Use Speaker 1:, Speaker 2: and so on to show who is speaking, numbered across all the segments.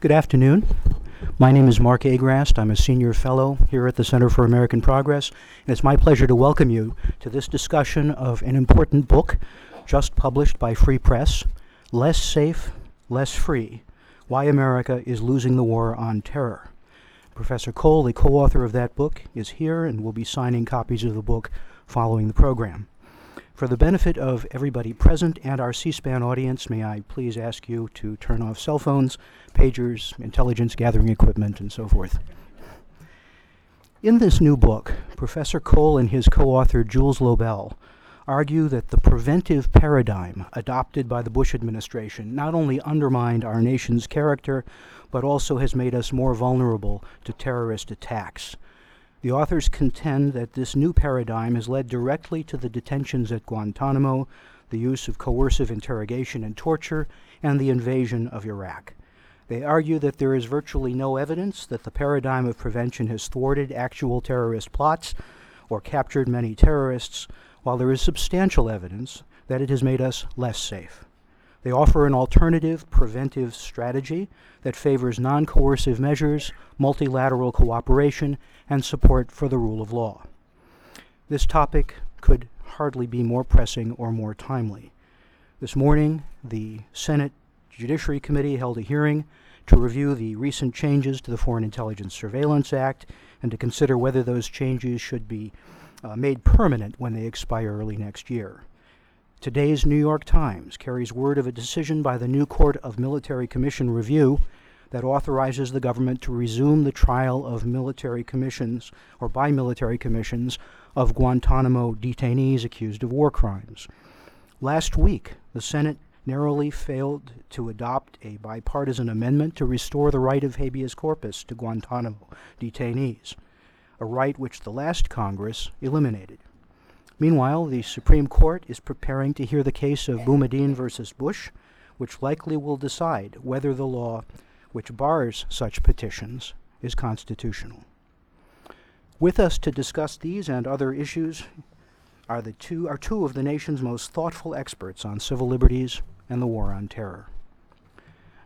Speaker 1: Good afternoon. My name is Mark Agrast. I'm a senior fellow here at the Center for American Progress, and it's my pleasure to welcome you to this discussion of an important book just published by Free Press Less Safe, Less Free Why America is Losing the War on Terror. Professor Cole, the co author of that book, is here and will be signing copies of the book following the program. For the benefit of everybody present and our C SPAN audience, may I please ask you to turn off cell phones, pagers, intelligence gathering equipment, and so forth. In this new book, Professor Cole and his co author Jules Lobel argue that the preventive paradigm adopted by the Bush administration not only undermined our nation's character, but also has made us more vulnerable to terrorist attacks. The authors contend that this new paradigm has led directly to the detentions at Guantanamo, the use of coercive interrogation and torture, and the invasion of Iraq. They argue that there is virtually no evidence that the paradigm of prevention has thwarted actual terrorist plots or captured many terrorists, while there is substantial evidence that it has made us less safe. They offer an alternative preventive strategy that favors non coercive measures, multilateral cooperation, and support for the rule of law. This topic could hardly be more pressing or more timely. This morning, the Senate Judiciary Committee held a hearing to review the recent changes to the Foreign Intelligence Surveillance Act and to consider whether those changes should be uh, made permanent when they expire early next year. Today's New York Times carries word of a decision by the new Court of Military Commission Review that authorizes the government to resume the trial of military commissions or by military commissions of Guantanamo detainees accused of war crimes. Last week, the Senate narrowly failed to adopt a bipartisan amendment to restore the right of habeas corpus to Guantanamo detainees, a right which the last Congress eliminated. Meanwhile, the Supreme Court is preparing to hear the case of Boumediene versus Bush, which likely will decide whether the law which bars such petitions is constitutional. With us to discuss these and other issues are the two are two of the nation's most thoughtful experts on civil liberties and the war on terror.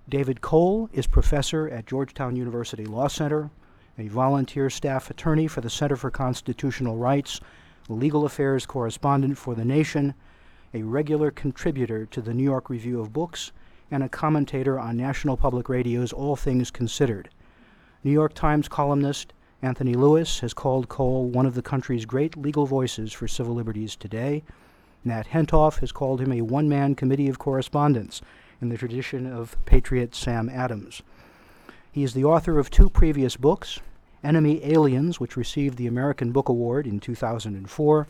Speaker 1: David Cole is professor at Georgetown University Law Center, a volunteer staff attorney for the Center for Constitutional Rights legal affairs correspondent for The Nation, a regular contributor to the New York Review of Books, and a commentator on National Public Radio's All Things Considered. New York Times columnist Anthony Lewis has called Cole one of the country's great legal voices for civil liberties today. Nat Hentoff has called him a one man committee of correspondence in the tradition of patriot Sam Adams. He is the author of two previous books Enemy Aliens, which received the American Book Award in 2004,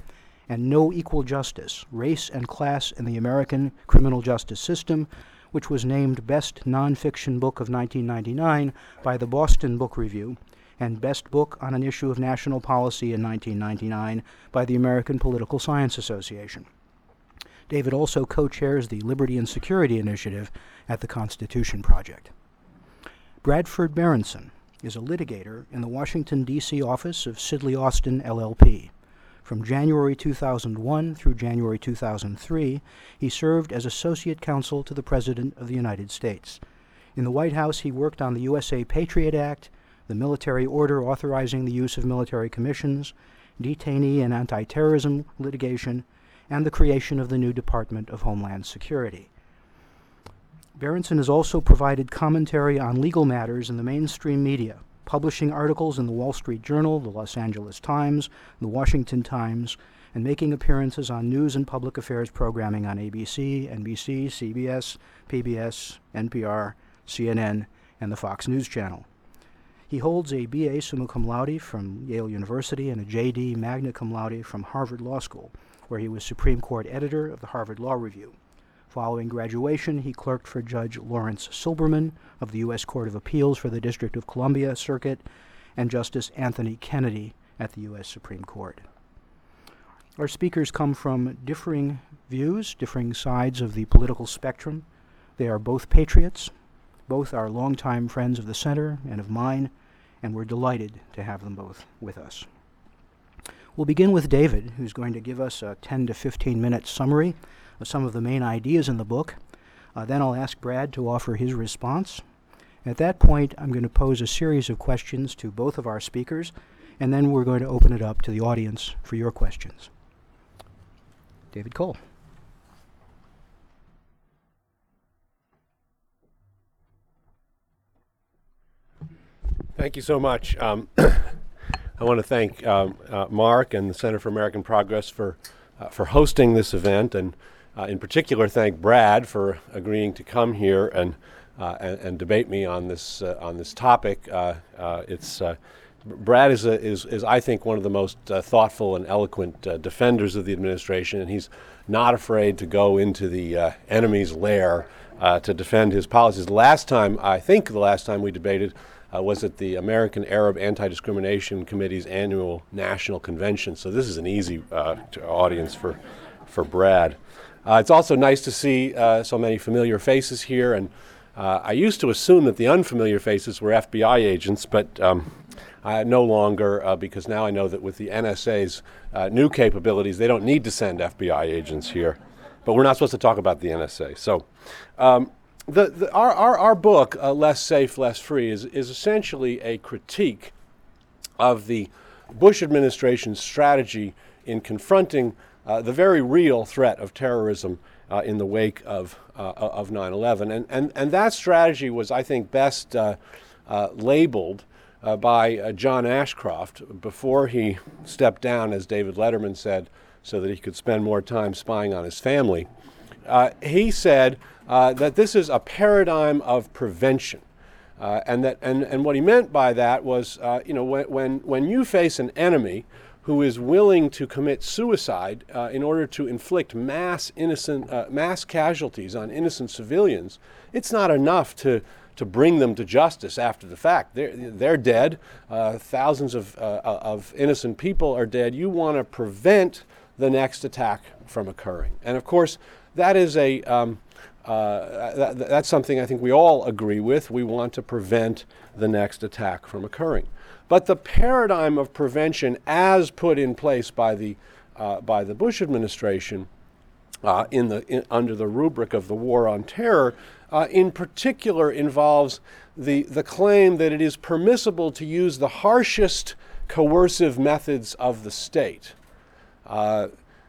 Speaker 1: and No Equal Justice Race and Class in the American Criminal Justice System, which was named Best Nonfiction Book of 1999 by the Boston Book Review and Best Book on an Issue of National Policy in 1999 by the American Political Science Association. David also co chairs the Liberty and Security Initiative at the Constitution Project. Bradford Berenson is a litigator in the Washington, D.C. office of Sidley Austin, LLP. From January 2001 through January 2003, he served as Associate Counsel to the President of the United States. In the White House, he worked on the USA Patriot Act, the military order authorizing the use of military commissions, detainee and anti terrorism litigation, and the creation of the new Department of Homeland Security. Berenson has also provided commentary on legal matters in the mainstream media, publishing articles in the Wall Street Journal, the Los Angeles Times, the Washington Times, and making appearances on news and public affairs programming on ABC, NBC, CBS, PBS, NPR, CNN, and the Fox News Channel. He holds a BA summa cum laude from Yale University and a JD magna cum laude from Harvard Law School, where he was Supreme Court editor of the Harvard Law Review. Following graduation, he clerked for Judge Laurence Silberman of the U.S. Court of Appeals for the District of Columbia Circuit and Justice Anthony Kennedy at the U.S. Supreme Court. Our speakers come from differing views, differing sides of the political spectrum. They are both patriots. Both are longtime friends of the center and of mine, and we're delighted to have them both with us. We'll begin with David, who's going to give us a 10 to 15 minute summary some of the main ideas in the book. Uh, then I'll ask Brad to offer his response. At that point, I'm going to pose a series of questions to both of our speakers, and then we're going to open it up to the audience for your questions. David Cole.
Speaker 2: Thank you so much. Um, I want to thank um, uh, Mark and the Center for American Progress for, uh, for hosting this event, and uh, in particular, thank Brad for agreeing to come here and, uh, and, and, debate me on this, uh, on this topic. Uh, it's, Brad is, a, is, is, I think, one of the most thoughtful and eloquent defenders of the administration, and he's not afraid to go into the enemy's lair to defend his policies. The Last time, I think the last time we debated, uh, was at the American Arab Anti Discrimination Committee's annual national convention. So this is an easy uh, audience for, for Brad. Uh, it's also nice to see uh, so many familiar faces here. And uh, I used to assume that the unfamiliar faces were FBI agents, but um, I no longer, uh, because now I know that with the NSA's new capabilities, they don't need to send FBI agents here. But we're not supposed to talk about the NSA. So um, the, the, our, our, our book, uh, Less Safe, Less Free, is, is essentially a critique of the Bush administration's strategy in confronting uh, the very real threat of terrorism uh, in the wake of, uh, of 9 11. And, and, and that strategy was, I think, best uh, uh, labeled by John Ashcroft before he stepped down, as David Letterman said, so that he could spend more time spying on his family. he said, uh, that this is a paradigm of prevention. Uh, and, that, and, and what he meant by that was, uh, you know, when, when, when you face an enemy who is willing to commit suicide uh, in order to inflict mass, innocent, uh, mass casualties on innocent civilians, it's not enough to, to bring them to justice after the fact. They're, they're dead. Uh, thousands of, of innocent people are dead. You want to prevent the next attack from occurring. And of course, that is a, um, uh, that, that's something I think we all agree with. We want to prevent the next attack from occurring. But the paradigm of prevention, as put in place by the, uh, by the Bush administration uh, in the, in, under the rubric of the war on terror, uh, in particular involves the, the claim that it is permissible to use the harshest coercive methods of the state. Uh,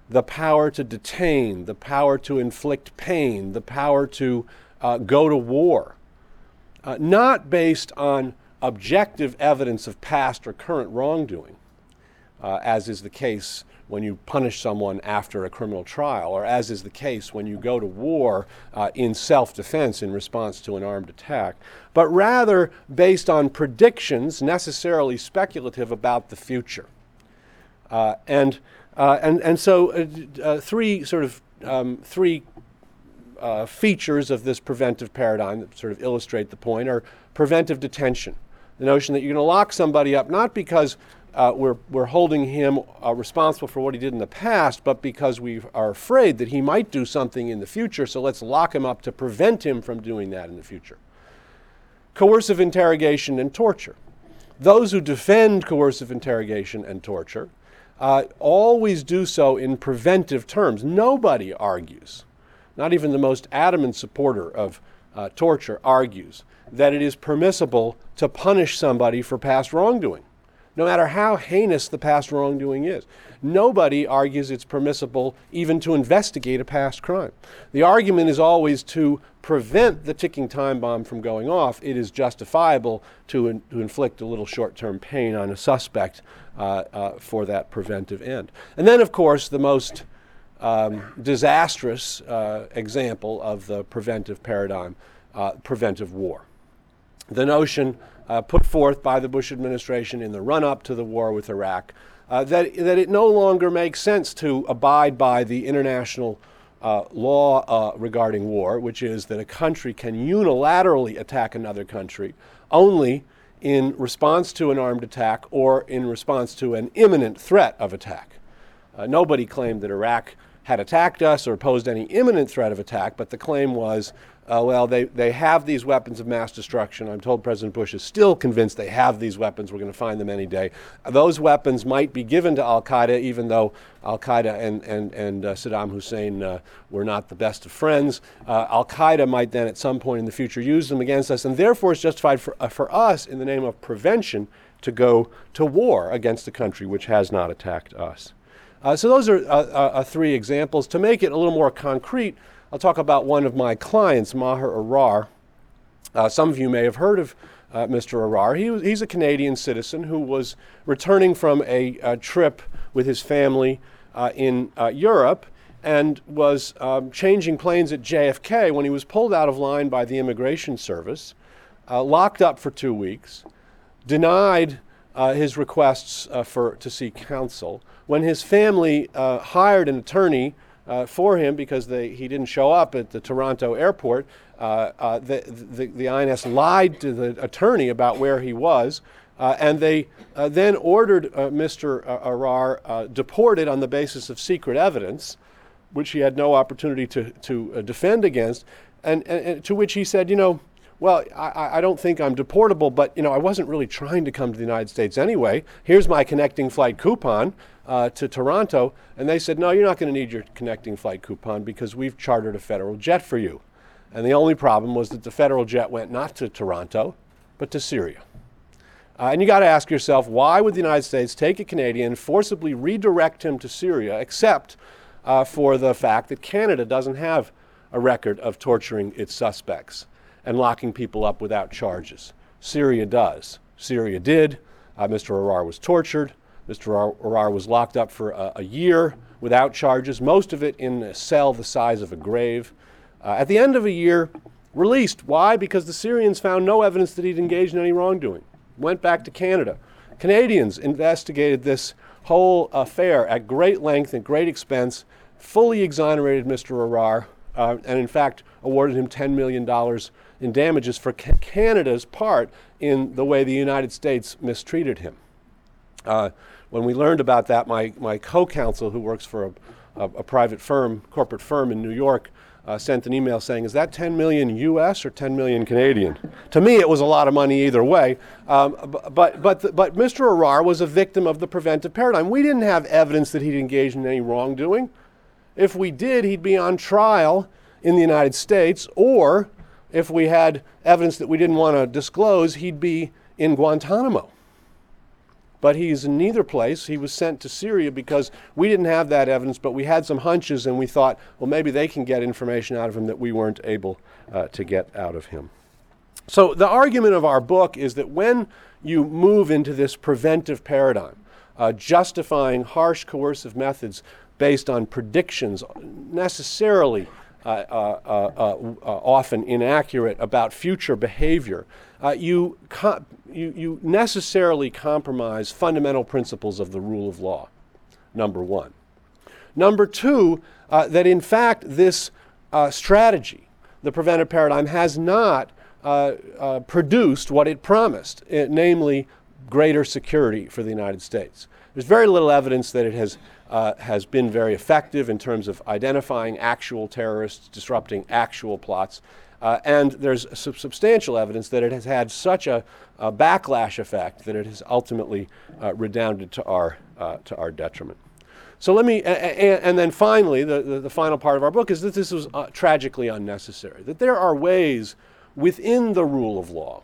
Speaker 2: the power to detain, the power to inflict pain, the power to uh, go to war, uh, not based on objective evidence of past or current wrongdoing, uh, as is the case when you punish someone after a criminal trial, or as is the case when you go to war uh, in self defense in response to an armed attack, but rather based on predictions, necessarily speculative, about the future. Uh, and uh, and, and so, uh, uh, three sort of um, three uh, features of this preventive paradigm that sort of illustrate the point are preventive detention. The notion that you're going to lock somebody up not because uh, we're, we're holding him uh, responsible for what he did in the past, but because we are afraid that he might do something in the future, so let's lock him up to prevent him from doing that in the future. Coercive interrogation and torture. Those who defend coercive interrogation and torture uh, always do so in preventive terms. Nobody argues, not even the most adamant supporter of uh, torture argues, that it is permissible to punish somebody for past wrongdoing, no matter how heinous the past wrongdoing is. Nobody argues it's permissible even to investigate a past crime. The argument is always to prevent the ticking time bomb from going off. It is justifiable to, in, to inflict a little short term pain on a suspect uh, uh, for that preventive end. And then, of course, the most um, disastrous uh, example of the preventive paradigm uh, preventive war. The notion uh, put forth by the Bush administration in the run up to the war with Iraq uh, that, that it no longer makes sense to abide by the international uh, law uh, regarding war, which is that a country can unilaterally attack another country only in response to an armed attack or in response to an imminent threat of attack. Uh, nobody claimed that Iraq had attacked us or posed any imminent threat of attack, but the claim was, uh, well, they, they have these weapons of mass destruction. I'm told President Bush is still convinced they have these weapons. We're going to find them any day. Those weapons might be given to Al Qaeda, even though Al Qaeda and, and, and uh, Saddam Hussein uh, were not the best of friends. Uh, Al Qaeda might then, at some point in the future, use them against us, and therefore it's justified for, uh, for us, in the name of prevention, to go to war against a country which has not attacked us. Uh, so those are uh, uh, uh, three examples. To make it a little more concrete, I'll talk about one of my clients, Maher Arar. Uh, some of you may have heard of uh, Mr. Arar. He he's a Canadian citizen who was returning from a, a trip with his family in Europe and was um, changing planes at JFK when he was pulled out of line by the Immigration Service, locked up for two weeks, denied his requests for, to seek counsel. When his family uh, hired an attorney uh, for him because they, he didn't show up at the Toronto airport, uh, uh, the, the, the, INS lied to the attorney about where he was. and they then ordered Mr. Arar deported on the basis of secret evidence, which he had no opportunity to, to defend against, and, and, and to which he said, you know, well, I, I, don't think I'm deportable, but you know, I wasn't really trying to come to the United States anyway. Here's my connecting flight coupon uh, to Toronto, and they said, no, you're not going to need your connecting flight coupon because we've chartered a federal jet for you. And the only problem was that the federal jet went not to Toronto, but to Syria. Uh, and you got to ask yourself, why would the United States take a Canadian, forcibly redirect him to Syria, except uh, for the fact that Canada doesn't have a record of torturing its suspects? and locking people up without charges. Syria does. Syria did. Uh, Mr. Arar was tortured. Mr. Arar was locked up for a, a, year without charges, most of it in a cell the size of a grave. Uh, at the end of a year, released. Why? Because the Syrians found no evidence that he'd engaged in any wrongdoing. Went back to Canada. Canadians investigated this whole affair at great length and great expense, fully exonerated Mr. Arar, uh, and in fact awarded him $10 million in damages for ca- Canada's part in the way the United States mistreated him. Uh, when we learned about that, my, my co counsel, who works for a, a, a, private firm, corporate firm in New York, uh, sent an email saying, Is that 10 million US or 10 million Canadian? to me, it was a lot of money either way. Um, but, but, the, but Mr. Arar was a victim of the preventive paradigm. We didn't have evidence that he'd engaged in any wrongdoing. If we did, he'd be on trial in the United States or if we had evidence that we didn't want to disclose, he'd be in Guantanamo. But he's in neither place. He was sent to Syria because we didn't have that evidence, but we had some hunches and we thought, well, maybe they can get information out of him that we weren't able uh, to get out of him. So, the argument of our book is that when you move into this preventive paradigm, uh, justifying harsh coercive methods based on predictions necessarily uh, uh, Uh, uh, uh, often inaccurate about future behavior, you, co- you, you necessarily compromise fundamental principles of the rule of law, number one. Number two, that in fact this strategy, the preventive paradigm, has not uh, uh, produced what it promised, it, namely greater security for the United States. There's very little evidence that it has uh, has been very effective in terms of identifying actual terrorists, disrupting actual plots. Uh, and there's sub- substantial evidence that it has had such a, a backlash effect that it has ultimately uh, redounded to our, uh, to our detriment. So let me, and then finally, the, the, the, final part of our book is that this was uh, tragically unnecessary, that there are ways within the rule of law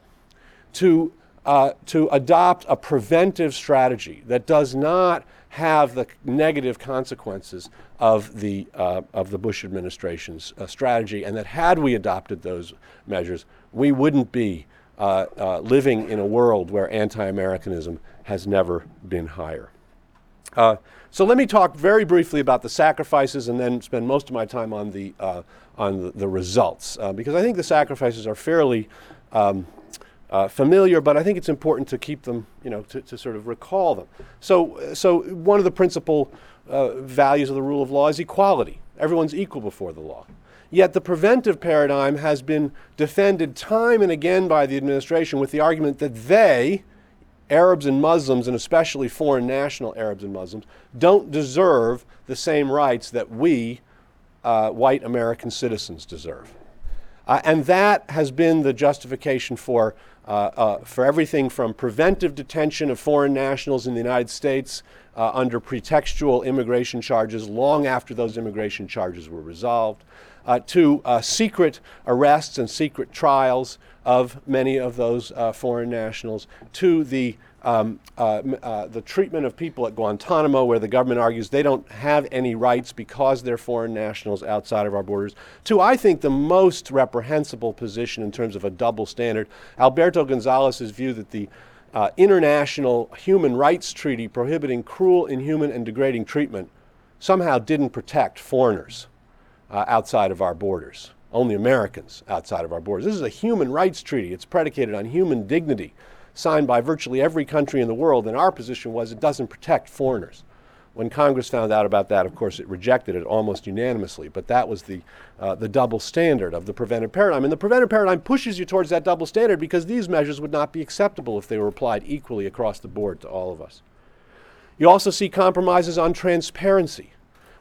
Speaker 2: to, uh, to adopt a preventive strategy that does not have the negative consequences of the, uh, of the Bush administration's uh, strategy, and that had we adopted those measures, we wouldn't be uh, uh living in a world where anti Americanism has never been higher. Uh, so let me talk very briefly about the sacrifices and then spend most of my time on the, uh, on the, the results, because I think the sacrifices are fairly um, uh, familiar, but I think it's important to keep them, you know, to, to sort of recall them. So, so one of the principal uh, values of the rule of law is equality. Everyone's equal before the law. Yet the preventive paradigm has been defended time and again by the administration with the argument that they, Arabs and Muslims, and especially foreign national Arabs and Muslims, don't deserve the same rights that we, uh, white American citizens, deserve. Uh, and that has been the justification for, uh, uh, for everything from preventive detention of foreign nationals in the United States uh, under pretextual immigration charges long after those immigration charges were resolved, uh, to uh, secret arrests and secret trials of many of those foreign nationals, to the um, uh, uh, the treatment of people at Guantanamo, where the government argues they don't have any rights because they're foreign nationals outside of our borders, to I think the most reprehensible position in terms of a double standard, Alberto Gonzales's view that the uh, international human rights treaty prohibiting cruel, inhuman, and degrading treatment somehow didn't protect foreigners uh, outside of our borders, only Americans outside of our borders. This is a human rights treaty. It's predicated on human dignity signed by virtually every country in the world, and our position was it doesn't protect foreigners. When Congress found out about that, of course, it rejected it almost unanimously. But that was the, uh, the double standard of the preventive paradigm. And the preventive paradigm pushes you towards that double standard because these measures would not be acceptable if they were applied equally across the board to all of us. You also see compromises on transparency.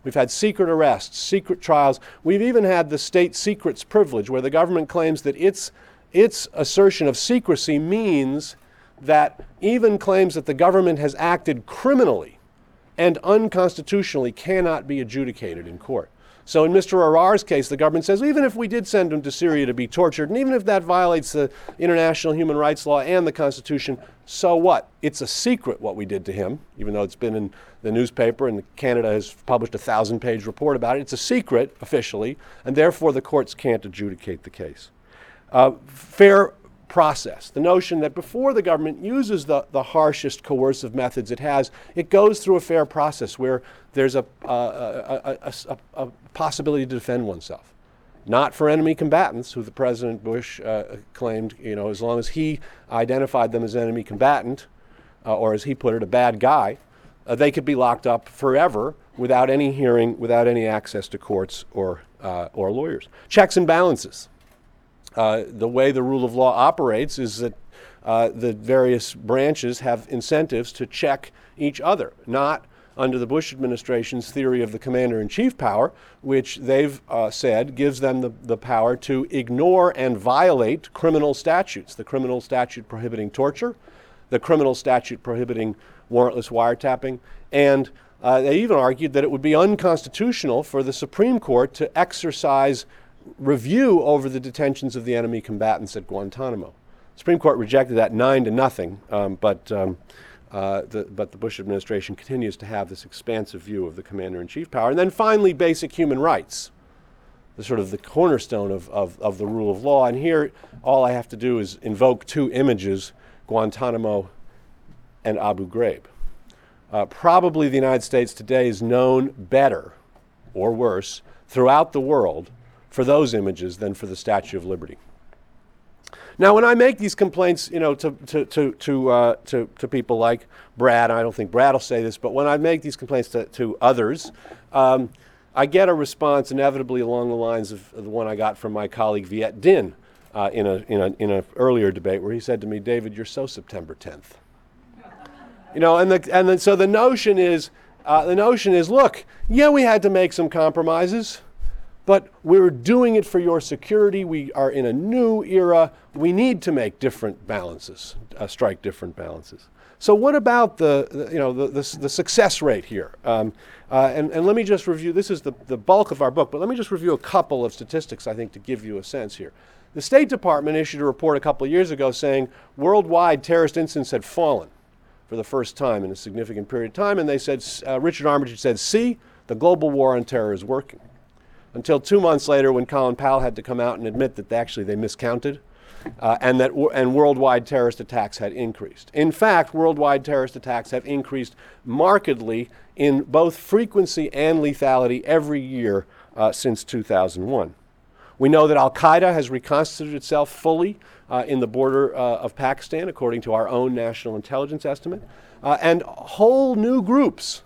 Speaker 2: We've had secret arrests, secret trials. We've even had the state secrets privilege, where the government claims that its, its assertion of secrecy means that even claims that the government has acted criminally and unconstitutionally cannot be adjudicated in court. So in Mr. Arar's case, the government says even if we did send him to Syria to be tortured, and even if that violates the international human rights law and the Constitution, so what? It's a secret what we did to him, even though it's been in the newspaper and Canada has published a thousand page report about it. It's a secret officially, and therefore the courts can't adjudicate the case. Uh, fair process. The notion that before the government uses the, the harshest coercive methods it has, it goes through a fair process where there's a, a, a, a possibility to defend oneself. Not for enemy combatants, who the President Bush uh, claimed, you know, as long as he identified them as enemy combatant, uh, or as he put it, a bad guy, uh, they could be locked up forever without any hearing, without any access to courts or, uh, or lawyers. Checks and balances. Uh, the way the rule of law operates is that uh, the various branches have incentives to check each other, not under the Bush administration's theory of the commander in chief power, which they've uh, said gives them the, the power to ignore and violate criminal statutes. The criminal statute prohibiting torture, the criminal statute prohibiting warrantless wiretapping, and uh, they even argued that it would be unconstitutional for the Supreme Court to exercise review over the detentions of the enemy combatants at Guantanamo. Supreme Court rejected that nine to nothing, um, but, um, uh, the, but the Bush administration continues to have this expansive view of the commander in chief power. And then finally, basic human rights, the sort of the cornerstone of, of, of the rule of law. And here, all I have to do is invoke two images Guantanamo and Abu Ghraib. Uh, probably the United States today is known better or worse throughout the world for those images than for the Statue of Liberty. Now, when I make these complaints, you know, to, to, to, to, uh, to, to, people like Brad, I don't think Brad will say this, but when I make these complaints to, to others, um, I get a response inevitably along the lines of, the one I got from my colleague Viet Dinh uh, in an in a, in a earlier debate where he said to me, David, you're so September 10th. You know, and, the, and the, so the notion is, uh, the notion is, look, yeah, we had to make some compromises but we're doing it for your security. We are in a new era. We need to make different balances, uh, strike different balances. So what about the, you know the, the, the, success rate here? Um, uh, and, and let me just review. This is the, the bulk of our book, but let me just review a couple of statistics I think to give you a sense here. The State Department issued a report a couple of years ago saying worldwide terrorist incidents had fallen for the first time in a significant period of time, and they said uh, Richard Armitage said, "See, the global war on terror is working." Until two months later when Colin Powell had to come out and admit that they actually they miscounted uh, and that and worldwide terrorist attacks had increased. In fact, worldwide terrorist attacks have increased markedly in both frequency and lethality every year uh, since 2001. We know that Al Qaeda has reconstituted itself fully uh, in the border uh, of Pakistan, according to our own national intelligence estimate, uh, and whole new groups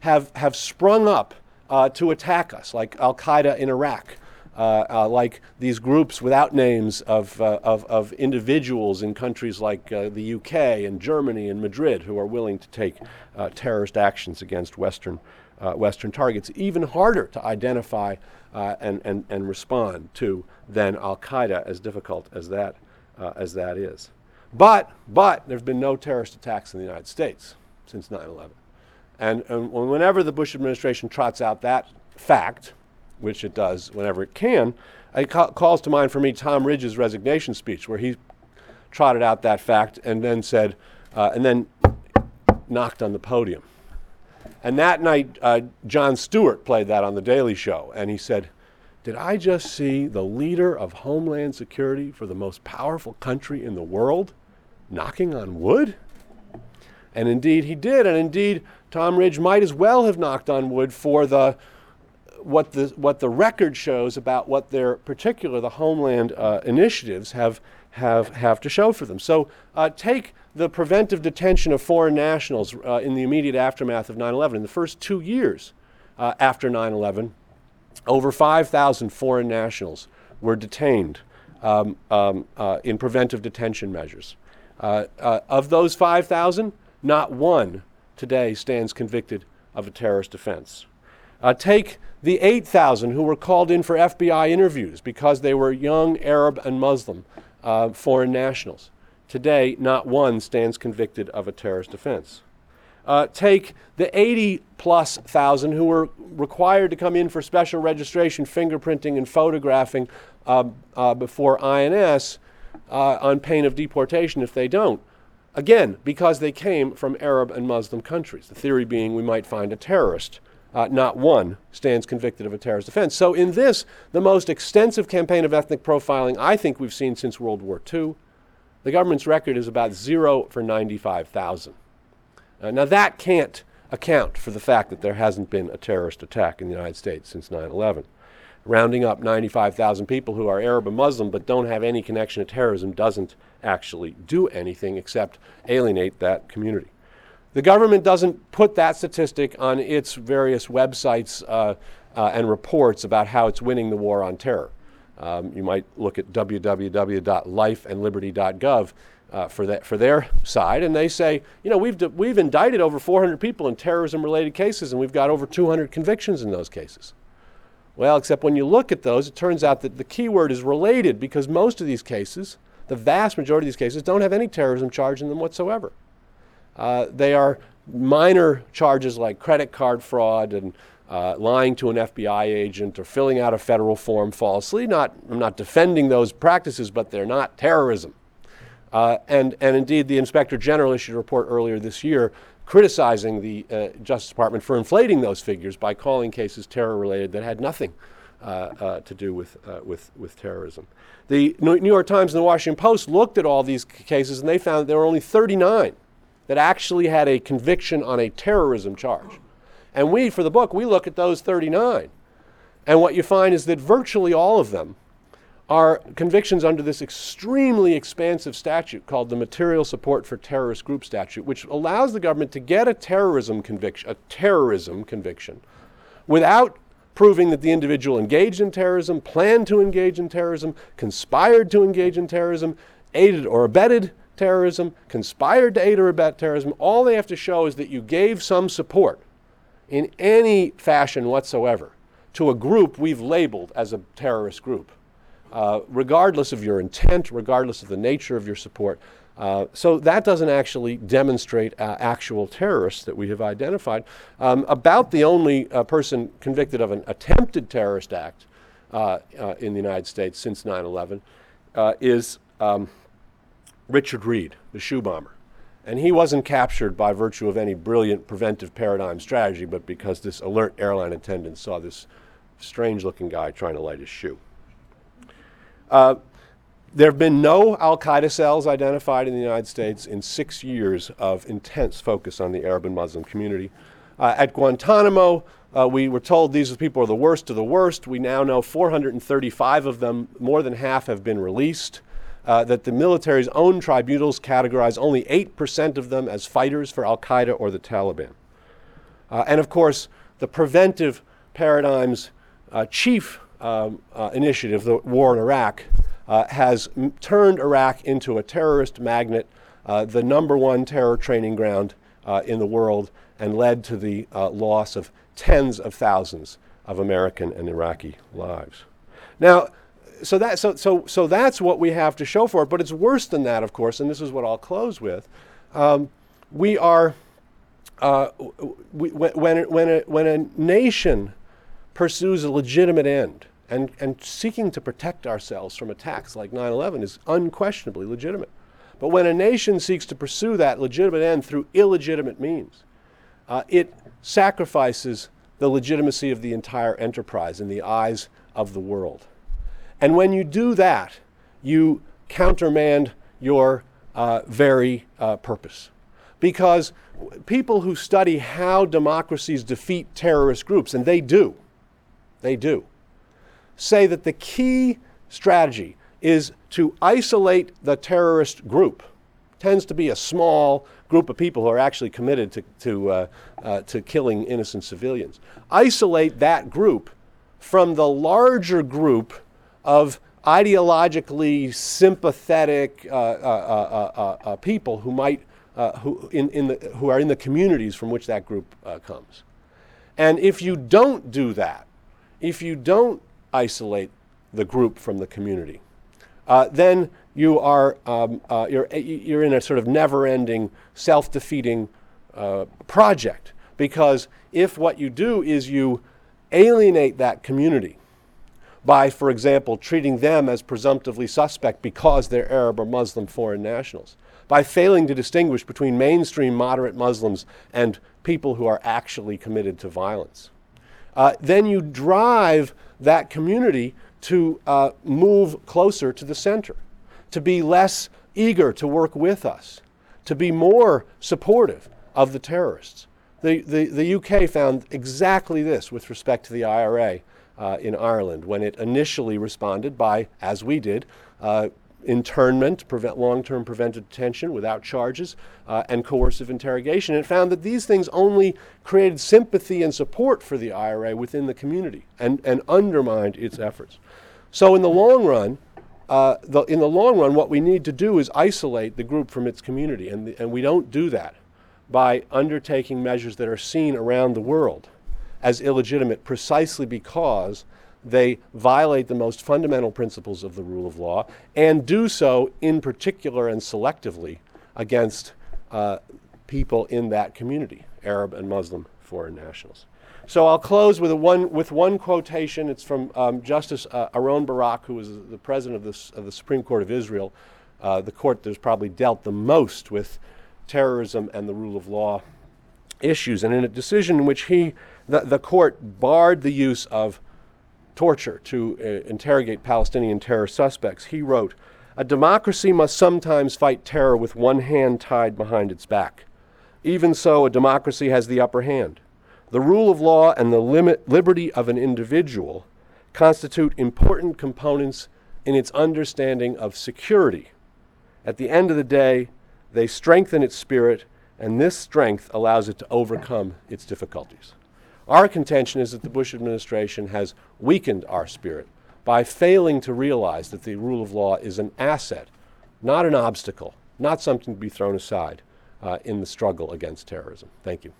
Speaker 2: have, have sprung up uh, to attack us, like Al Qaeda in Iraq, uh, uh, like these groups without names of, uh, of, of individuals in countries like uh, the UK and Germany and Madrid who are willing to take uh, terrorist actions against Western, uh, Western targets. Even harder to identify and, and, and respond to than Al Qaeda, as difficult as that, as that is. But, but there have been no terrorist attacks in the United States since 9 11. And, and whenever the Bush administration trots out that fact, which it does whenever it can, it ca- calls to mind for me Tom Ridge's resignation speech, where he trotted out that fact and then said, uh, and then knocked on the podium. And that night, uh, Jon Stewart played that on The Daily Show, and he said, Did I just see the leader of Homeland Security for the most powerful country in the world knocking on wood? And indeed, he did. And indeed, Tom Ridge might as well have knocked on wood for the what the what the record shows about what their particular the Homeland uh, initiatives have have have to show for them. So uh, take the preventive detention of foreign nationals uh, in the immediate aftermath of 9/11. In the first two years uh, after 9/11, over 5,000 foreign nationals were detained um, um, uh, in preventive detention measures. Uh, of those 5,000, not one today stands convicted of a terrorist offense. Uh, take the 8,000 who were called in for FBI interviews because they were young Arab and Muslim uh, foreign nationals. Today, not one stands convicted of a terrorist offense. Uh, take the 80 plus thousand who were required to come in for special registration, fingerprinting, and photographing uh, uh, before INS uh, on pain of deportation if they don't. Again, because they came from Arab and Muslim countries. The theory being we might find a terrorist. Uh, not one stands convicted of a terrorist offense. So, in this, the most extensive campaign of ethnic profiling I think we've seen since World War II, the government's record is about zero for 95,000. Uh, now, that can't account for the fact that there hasn't been a terrorist attack in the United States since 9 11 rounding up 95,000 people who are Arab and Muslim but don't have any connection to terrorism doesn't actually do anything except alienate that community. The government doesn't put that statistic on its various websites uh, uh, and reports about how it's winning the war on terror. Um, you might look at www.lifeandliberty.gov uh, for, that, for their side, and they say, you know, we've, we've indicted over 400 people in terrorism related cases, and we've got over 200 convictions in those cases. Well, except when you look at those, it turns out that the key word is related because most of these cases, the vast majority of these cases, don't have any terrorism charge in them whatsoever. Uh, they are minor charges like credit card fraud and uh, lying to an FBI agent or filling out a federal form falsely. Not, I'm not defending those practices, but they're not terrorism. Uh, and, and indeed, the Inspector General issued a report earlier this year criticizing the uh, Justice Department for inflating those figures by calling cases terror related that had nothing uh, uh, to do with, uh, with, with terrorism. The New York Times and the Washington Post looked at all these cases and they found that there were only 39 that actually had a conviction on a terrorism charge. And we, for the book, we look at those 39. And what you find is that virtually all of them are convictions under this extremely expansive statute called the Material Support for Terrorist Group statute, which allows the government to get a terrorism conviction, a terrorism conviction, without proving that the individual engaged in terrorism, planned to engage in terrorism, conspired to engage in terrorism, aided or abetted terrorism, conspired to aid or abet terrorism. All they have to show is that you gave some support in any fashion whatsoever to a group we've labeled as a terrorist group uh, regardless of your intent, regardless of the nature of your support. Uh, so that doesn't actually demonstrate uh, actual terrorists that we have identified. Um, about the only uh, person convicted of an attempted terrorist act uh, in the United States since 9 11 is um, Richard Reid, the shoe bomber. And he wasn't captured by virtue of any brilliant preventive paradigm strategy, but because this alert airline attendant saw this strange looking guy trying to light his shoe. Uh, there have been no Al Qaeda cells identified in the United States in six years of intense focus on the Arab and Muslim community. Uh, at Guantanamo, uh, we were told these people are the worst of the worst. We now know 435 of them, more than half, have been released. Uh, that the military's own tribunals categorize only 8% of them as fighters for Al Qaeda or the Taliban. Uh, and of course, the preventive paradigm's uh, chief um, uh, initiative, the war in Iraq, uh, has m- turned Iraq into a terrorist magnet, uh, the number one terror training ground uh, in the world, and led to the uh, loss of tens of thousands of American and Iraqi lives. Now, so that so so so that's what we have to show for it. But it's worse than that, of course, and this is what I'll close with. Um, we are uh, we, when when a, when a, when a nation pursues a legitimate end and and seeking to protect ourselves from attacks like 9/11 is unquestionably legitimate. But when a nation seeks to pursue that legitimate end through illegitimate means, uh, it sacrifices the legitimacy of the entire enterprise in the eyes of the world. And when you do that, you countermand your uh, very uh, purpose. Because people who study how democracies defeat terrorist groups, and they do, they do, say that the key strategy is to isolate the terrorist group. Tends to be a small group of people who are actually committed to, to, uh, uh, to killing innocent civilians. Isolate that group from the larger group of ideologically sympathetic uh, uh, uh, uh people who might who, in, in the, who are in the communities from which that group comes. And if you don't do that, if you don't isolate the group from the community, then you are um, you're, you're in a sort of never-ending, self-defeating project. Because if what you do is you alienate that community by, for example, treating them as presumptively suspect because they're Arab or Muslim foreign nationals, by failing to distinguish between mainstream moderate Muslims and people who are actually committed to violence. Uh, then you drive that community to uh, move closer to the center, to be less eager to work with us, to be more supportive of the terrorists. The, the, the UK found exactly this with respect to the IRA uh, in Ireland when it initially responded by, as we did, uh, internment, prevent long-term preventive detention without charges, uh, and coercive interrogation. It found that these things only created sympathy and support for the IRA within the community and, and undermined its efforts. So in the long run, uh, the, in the long run, what we need to do is isolate the group from its community, and, the, and we don't do that by undertaking measures that are seen around the world as illegitimate precisely because they violate the most fundamental principles of the rule of law and do so in particular and selectively against uh, people in that community, Arab and Muslim foreign nationals. So I'll close with, one, with one quotation. It's from um, Justice uh, Aharon Barak, who was the president of, this, of the Supreme Court of Israel, uh, the court that's probably dealt the most with terrorism and the rule of law issues. And in a decision in which he the, the court barred the use of torture to uh, interrogate Palestinian terror suspects. He wrote, A democracy must sometimes fight terror with one hand tied behind its back. Even so, a democracy has the upper hand. The rule of law and the limit, liberty of an individual constitute important components in its understanding of security. At the end of the day, they strengthen its spirit, and this strength allows it to overcome its difficulties. Our contention is that the Bush administration has weakened our spirit by failing to realize that the rule of law is an asset, not an obstacle, not something to be thrown aside uh, in the struggle against terrorism. Thank you.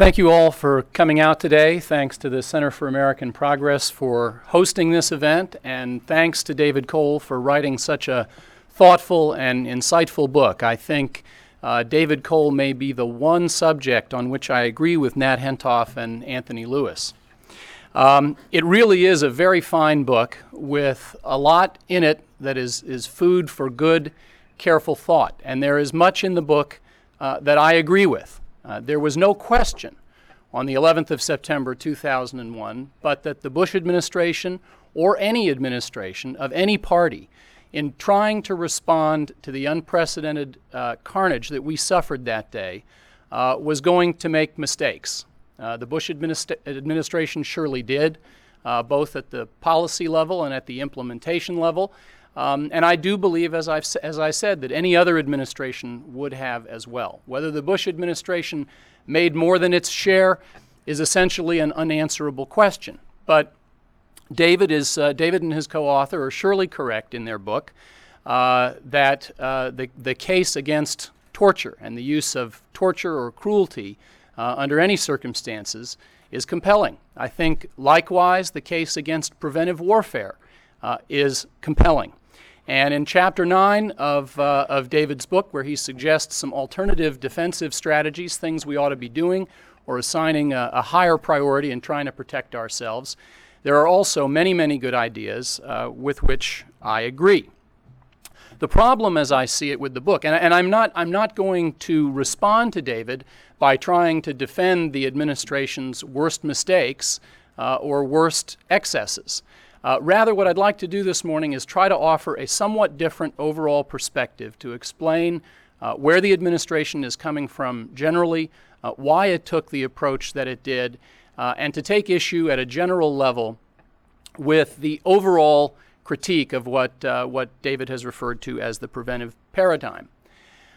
Speaker 3: Thank you all for coming out today. Thanks to the Center for American Progress for hosting this event, and thanks to David Cole for writing such a thoughtful and insightful book. I think uh, David Cole may be the one subject on which I agree with Nat Hentoff and Anthony Lewis. Um, it really is a very fine book with a lot in it that is, is food for good, careful thought. And there is much in the book uh, that I agree with. Uh, there was no question on the 11th of September 2001 but that the Bush administration or any administration of any party in trying to respond to the unprecedented uh, carnage that we suffered that day uh, was going to make mistakes. Uh, the Bush administra- administration surely did. uh, both at the policy level and at the implementation level. Um, and I do believe, as, I've, as I said, that any other administration would have as well. Whether the Bush administration made more than its share is essentially an unanswerable question. But David is uh, David and his co-author are surely correct in their book uh, that uh, the the case against torture and the use of torture or cruelty uh, under any circumstances is compelling. I think likewise the case against preventive warfare uh, is compelling. And in chapter 9 of, uh, of David's book, where he suggests some alternative defensive strategies, things we ought to be doing, or assigning a, a higher priority in trying to protect ourselves, there are also many, many good ideas uh, with which I agree. The problem, as I see it with the book, and, and I'm, not, I'm not going to respond to David by trying to defend the administration's worst mistakes uh, or worst excesses. Uh, rather, what I'd like to do this morning is try to offer a somewhat different overall perspective to explain uh, where the administration is coming from generally, uh, why it took the approach that it did, uh, and to take issue at a general level with the overall critique of what, uh, what David has referred to as the preventive paradigm.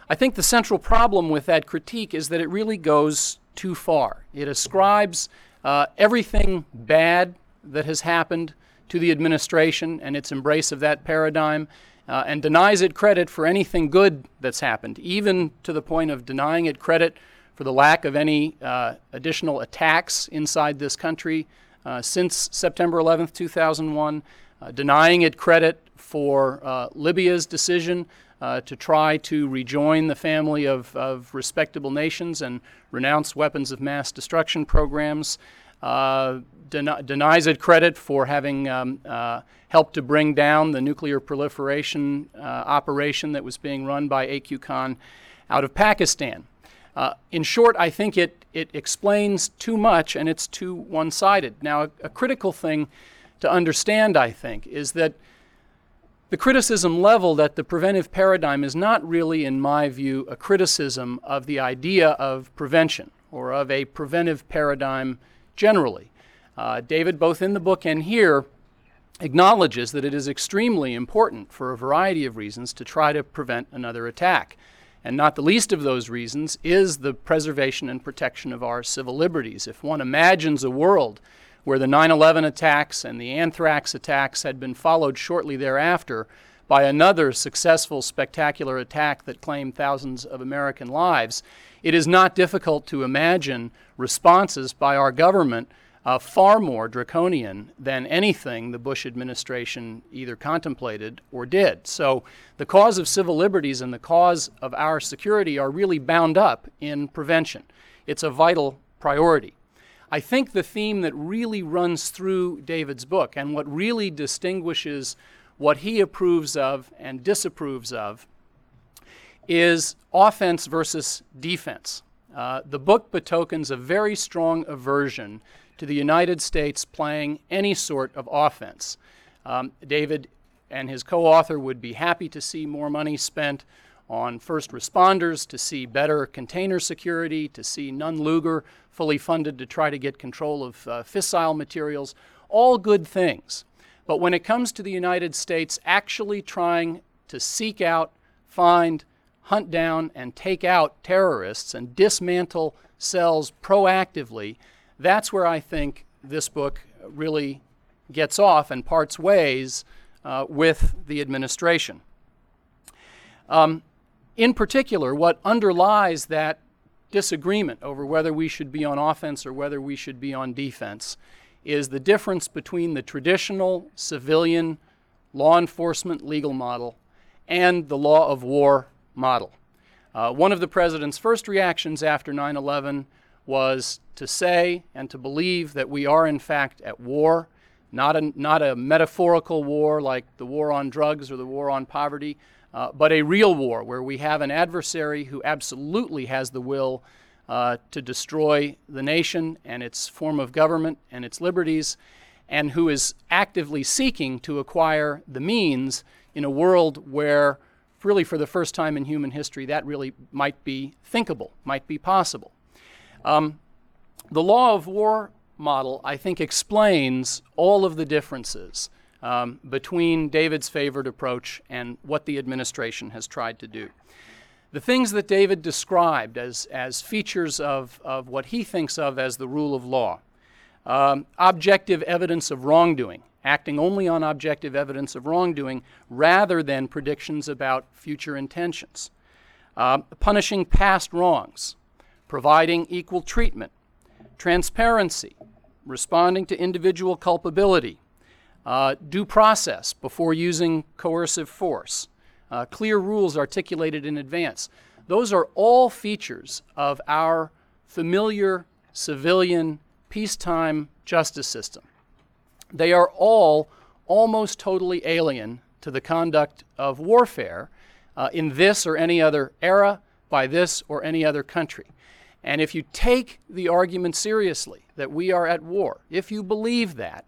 Speaker 3: I think the central problem with that critique is that it really goes too far. It ascribes uh, everything bad that has happened to the administration and its embrace of that paradigm uh, and denies it credit for anything good that's happened, even to the point of denying it credit for the lack of any uh, additional attacks inside this country uh, since September 11th, 2001, uh, denying it credit for uh, Libya's decision uh, to try to rejoin the family of, of respectable nations and renounce weapons of mass destruction programs, den- denies it credit for having um, uh, helped to bring down the nuclear proliferation uh, operation that was being run by AQ Khan out of Pakistan. Uh, in short, I think it, it explains too much and it's too one sided. Now, a, a critical thing to understand, I think, is that the criticism leveled at the preventive paradigm is not really, in my view, a criticism of the idea of prevention or of a preventive paradigm generally. Uh, David, both in the book and here, acknowledges that it is extremely important for a variety of reasons to try to prevent another attack. And not the least of those reasons is the preservation and protection of our civil liberties. If one imagines a world where the 9 11 attacks and the anthrax attacks had been followed shortly thereafter by another successful, spectacular attack that claimed thousands of American lives, it is not difficult to imagine responses by our government uh, far more draconian than anything the Bush administration either contemplated or did. So the cause of civil liberties and the cause of our security are really bound up in prevention. It's a vital priority. I think the theme that really runs through David's book and what really distinguishes what he approves of and disapproves of is offense versus defense. Uh, the book betokens a very strong aversion to the United States playing any sort of offense. Um, David and his co author would be happy to see more money spent on first responders, to see better container security, to see Nunn Lugar fully funded to try to get control of uh, fissile materials. All good things. But when it comes to the United States actually trying to seek out, find, hunt down, and take out terrorists and dismantle cells proactively, that's where I think this book really gets off and parts ways uh, with the administration. Um, in particular, what underlies that disagreement over whether we should be on offense or whether we should be on defense is the difference between the traditional civilian law enforcement legal model and the law of war model. Uh, one of the president's first reactions after 9 11 was to say and to believe that we are, in fact, at war, not a, not a metaphorical war like the war on drugs or the war on poverty, uh, but a real war where we have an adversary who absolutely has the will uh, to destroy the nation and its form of government and its liberties, and who is actively seeking to acquire the means in a world where, really for the first time in human history, that really might be thinkable, might be possible. Um, the law of war model, I think, explains all of the differences um, between David's favored approach and what the administration has tried to do. The things that David described as, as features of, of what he thinks of as the rule of law um, objective evidence of wrongdoing, acting only on objective evidence of wrongdoing rather than predictions about future intentions, uh, punishing past wrongs, providing equal treatment, transparency, responding to individual culpability, uh, due process before using coercive force, uh, clear rules articulated in advance. Those are all features of our familiar civilian peacetime justice system. They are all almost totally alien to the conduct of warfare uh, in this or any other era, by this or any other country. And if you take the argument seriously that we are at war, if you believe that,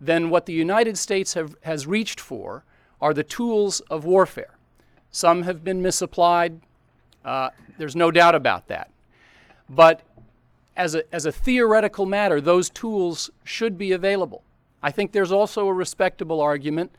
Speaker 3: then what the United States have, has reached for are the tools of warfare. Some have been misapplied, uh, there's no doubt about that. But as a, as a theoretical matter, those tools should be available. I think there's also a respectable argument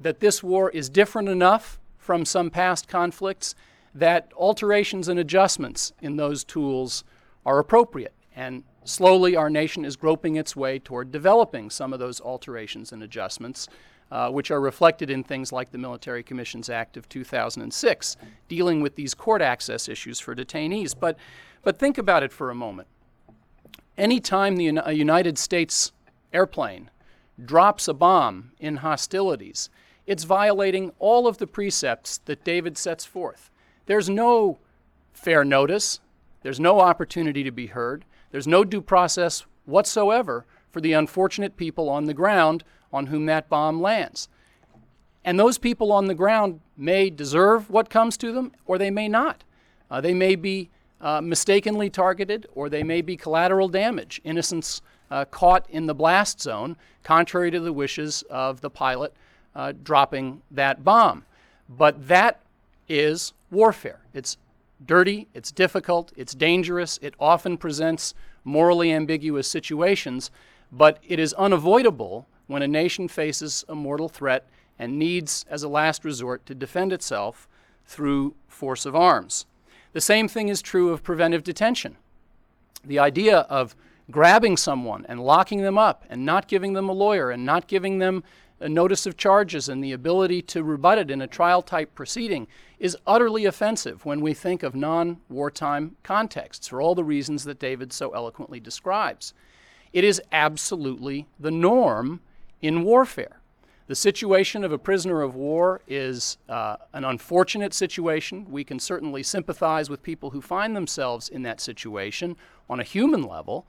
Speaker 3: that this war is different enough from some past conflicts that alterations and adjustments in those tools are appropriate. And slowly, our nation is groping its way toward developing some of those alterations and adjustments, uh, which are reflected in things like the Military Commissions Act of 2006, dealing with these court access issues for detainees. But, but think about it for a moment. Anytime the a United States airplane drops a bomb in hostilities, it's violating all of the precepts that David sets forth. There's no fair notice, there's no opportunity to be heard, there's no due process whatsoever for the unfortunate people on the ground on whom that bomb lands. And those people on the ground may deserve what comes to them, or they may not. Uh, they may be uh, mistakenly targeted, or they may be collateral damage, innocents uh, caught in the blast zone, contrary to the wishes of the pilot uh, dropping that bomb. But that is warfare. It's dirty, it's difficult, it's dangerous, it often presents morally ambiguous situations, but it is unavoidable when a nation faces a mortal threat and needs, as a last resort, to defend itself through force of arms. The same thing is true of preventive detention. The idea of grabbing someone and locking them up and not giving them a lawyer and not giving them a notice of charges and the ability to rebut it in a trial type proceeding is utterly offensive when we think of non wartime contexts for all the reasons that David so eloquently describes. It is absolutely the norm in warfare. The situation of a prisoner of war is uh, an unfortunate situation. We can certainly sympathize with people who find themselves in that situation on a human level.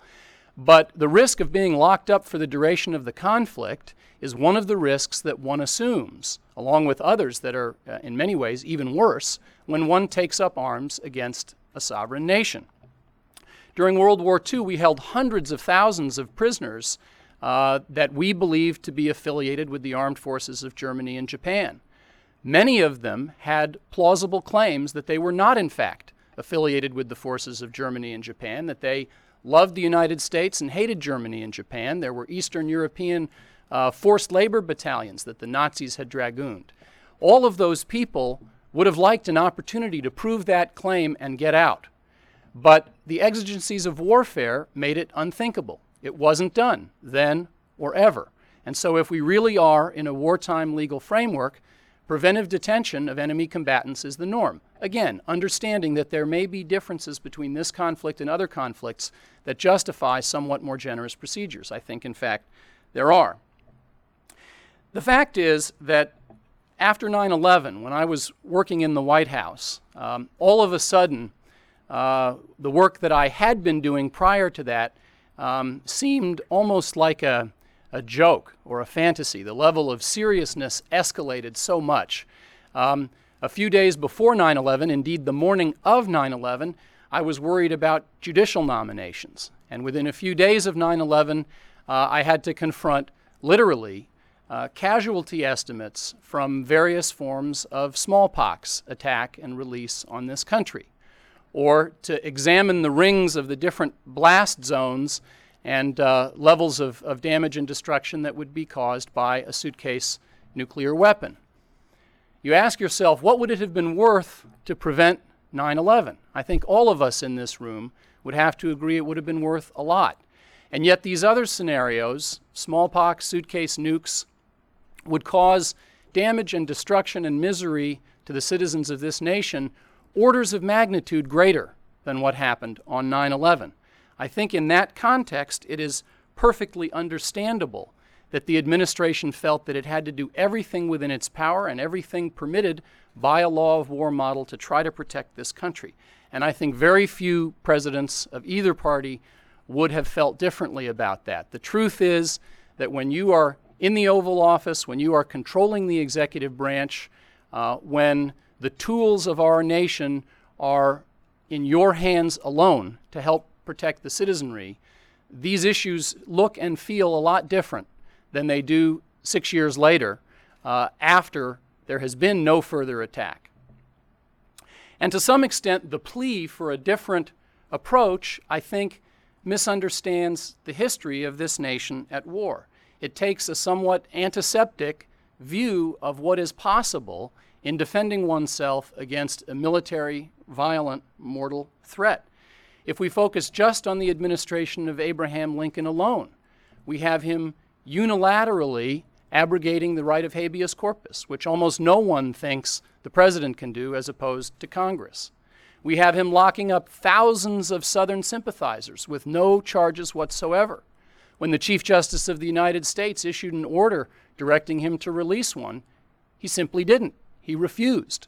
Speaker 3: But the risk of being locked up for the duration of the conflict is one of the risks that one assumes, along with others that are, uh, in many ways, even worse, when one takes up arms against a sovereign nation. During World War II, we held hundreds of thousands of prisoners uh, that we believed to be affiliated with the armed forces of Germany and Japan. Many of them had plausible claims that they were not, in fact, affiliated with the forces of Germany and Japan, that they loved the United States and hated Germany and Japan. There were Eastern European uh, forced labor battalions that the Nazis had dragooned. All of those people would have liked an opportunity to prove that claim and get out. But the exigencies of warfare made it unthinkable. It wasn't done then or ever. And so, if we really are in a wartime legal framework, preventive detention of enemy combatants is the norm. Again, understanding that there may be differences between this conflict and other conflicts that justify somewhat more generous procedures. I think, in fact, there are. The fact is that after 9 11, when I was working in the White House, um, all of a sudden, uh, the work that I had been doing prior to that um, seemed almost like a, a joke or a fantasy. The level of seriousness escalated so much. Um, a few days before 9 11, indeed the morning of 9 11, I was worried about judicial nominations. And within a few days of 9 11, uh, I had to confront literally uh, casualty estimates from various forms of smallpox attack and release on this country, or to examine the rings of the different blast zones and uh, levels of, of damage and destruction that would be caused by a suitcase nuclear weapon. You ask yourself, what would it have been worth to prevent 9 11? I think all of us in this room would have to agree it would have been worth a lot. And yet, these other scenarios, smallpox, suitcase nukes, would cause damage and destruction and misery to the citizens of this nation orders of magnitude greater than what happened on 9 11. I think in that context, it is perfectly understandable that the administration felt that it had to do everything within its power and everything permitted by a law of war model to try to protect this country. And I think very few presidents of either party would have felt differently about that. The truth is that when you are in the Oval Office, when you are controlling the executive branch, uh, when the tools of our nation are in your hands alone to help protect the citizenry, these issues look and feel a lot different than they do six years later uh, after there has been no further attack. And to some extent, the plea for a different approach, I think, misunderstands the history of this nation at war. It takes a somewhat antiseptic view of what is possible in defending oneself against a military, violent, mortal threat. If we focus just on the administration of Abraham Lincoln alone, we have him unilaterally abrogating the right of habeas corpus, which almost no one thinks the president can do as opposed to Congress. We have him locking up thousands of Southern sympathizers with no charges whatsoever. When the Chief Justice of the United States issued an order directing him to release one, he simply didn't. He refused.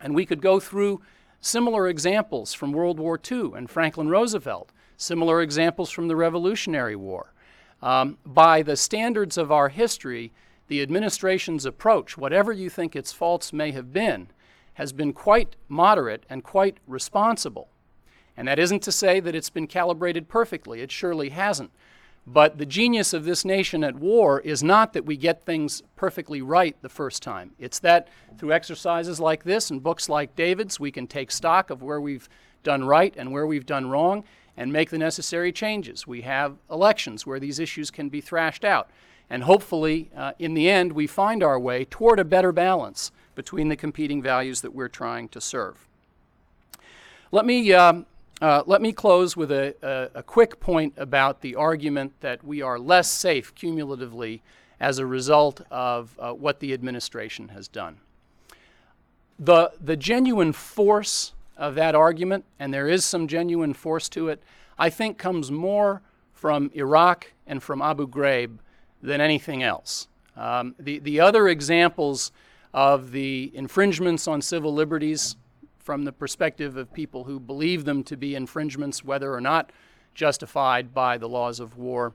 Speaker 3: And we could go through similar examples from World War II and Franklin Roosevelt, similar examples from the Revolutionary War. Um, by the standards of our history, the administration's approach, whatever you think its faults may have been, has been quite moderate and quite responsible. And that isn't to say that it's been calibrated perfectly, it surely hasn't. But the genius of this nation at war is not that we get things perfectly right the first time. It's that through exercises like this and books like David's, we can take stock of where we've done right and where we've done wrong and make the necessary changes. We have elections where these issues can be thrashed out. And hopefully, uh, in the end, we find our way toward a better balance between the competing values that we're trying to serve. Let me, um, uh, let me close with a, a, a, quick point about the argument that we are less safe cumulatively as a result of uh, what the administration has done. The, the genuine force of that argument, and there is some genuine force to it, I think comes more from Iraq and from Abu Ghraib than anything else. Um, the, the other examples of the infringements on civil liberties from the perspective of people who believe them to be infringements, whether or not justified by the laws of war,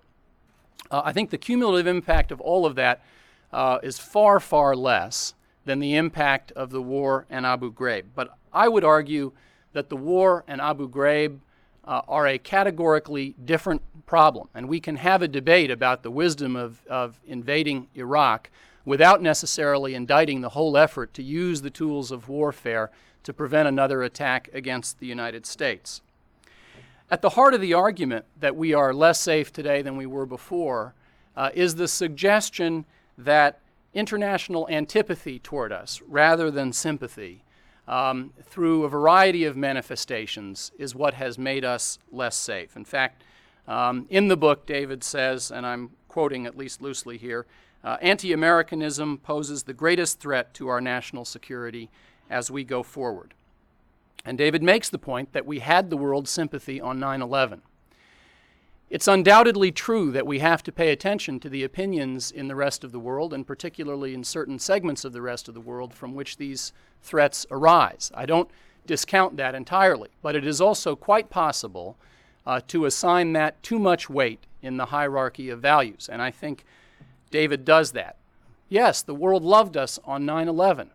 Speaker 3: uh, I think the cumulative impact of all of that uh, is far, far less than the impact of the war and Abu Ghraib. But I would argue that the war and Abu Ghraib uh, are a categorically different problem. And we can have a debate about the wisdom of, of invading Iraq without necessarily indicting the whole effort to use the tools of warfare to prevent another attack against the United States. At the heart of the argument that we are less safe today than we were before uh, is the suggestion that international antipathy toward us rather than sympathy um, through a variety of manifestations is what has made us less safe. In fact, um, in the book, David says, and I'm quoting at least loosely here uh, anti Americanism poses the greatest threat to our national security as we go forward. And David makes the point that we had the world's sympathy on 9 11. It's undoubtedly true that we have to pay attention to the opinions in the rest of the world, and particularly in certain segments of the rest of the world from which these threats arise. I don't discount that entirely, but it is also quite possible uh, to assign that too much weight in the hierarchy of values, and I think David does that. Yes, the world loved us on 9 11.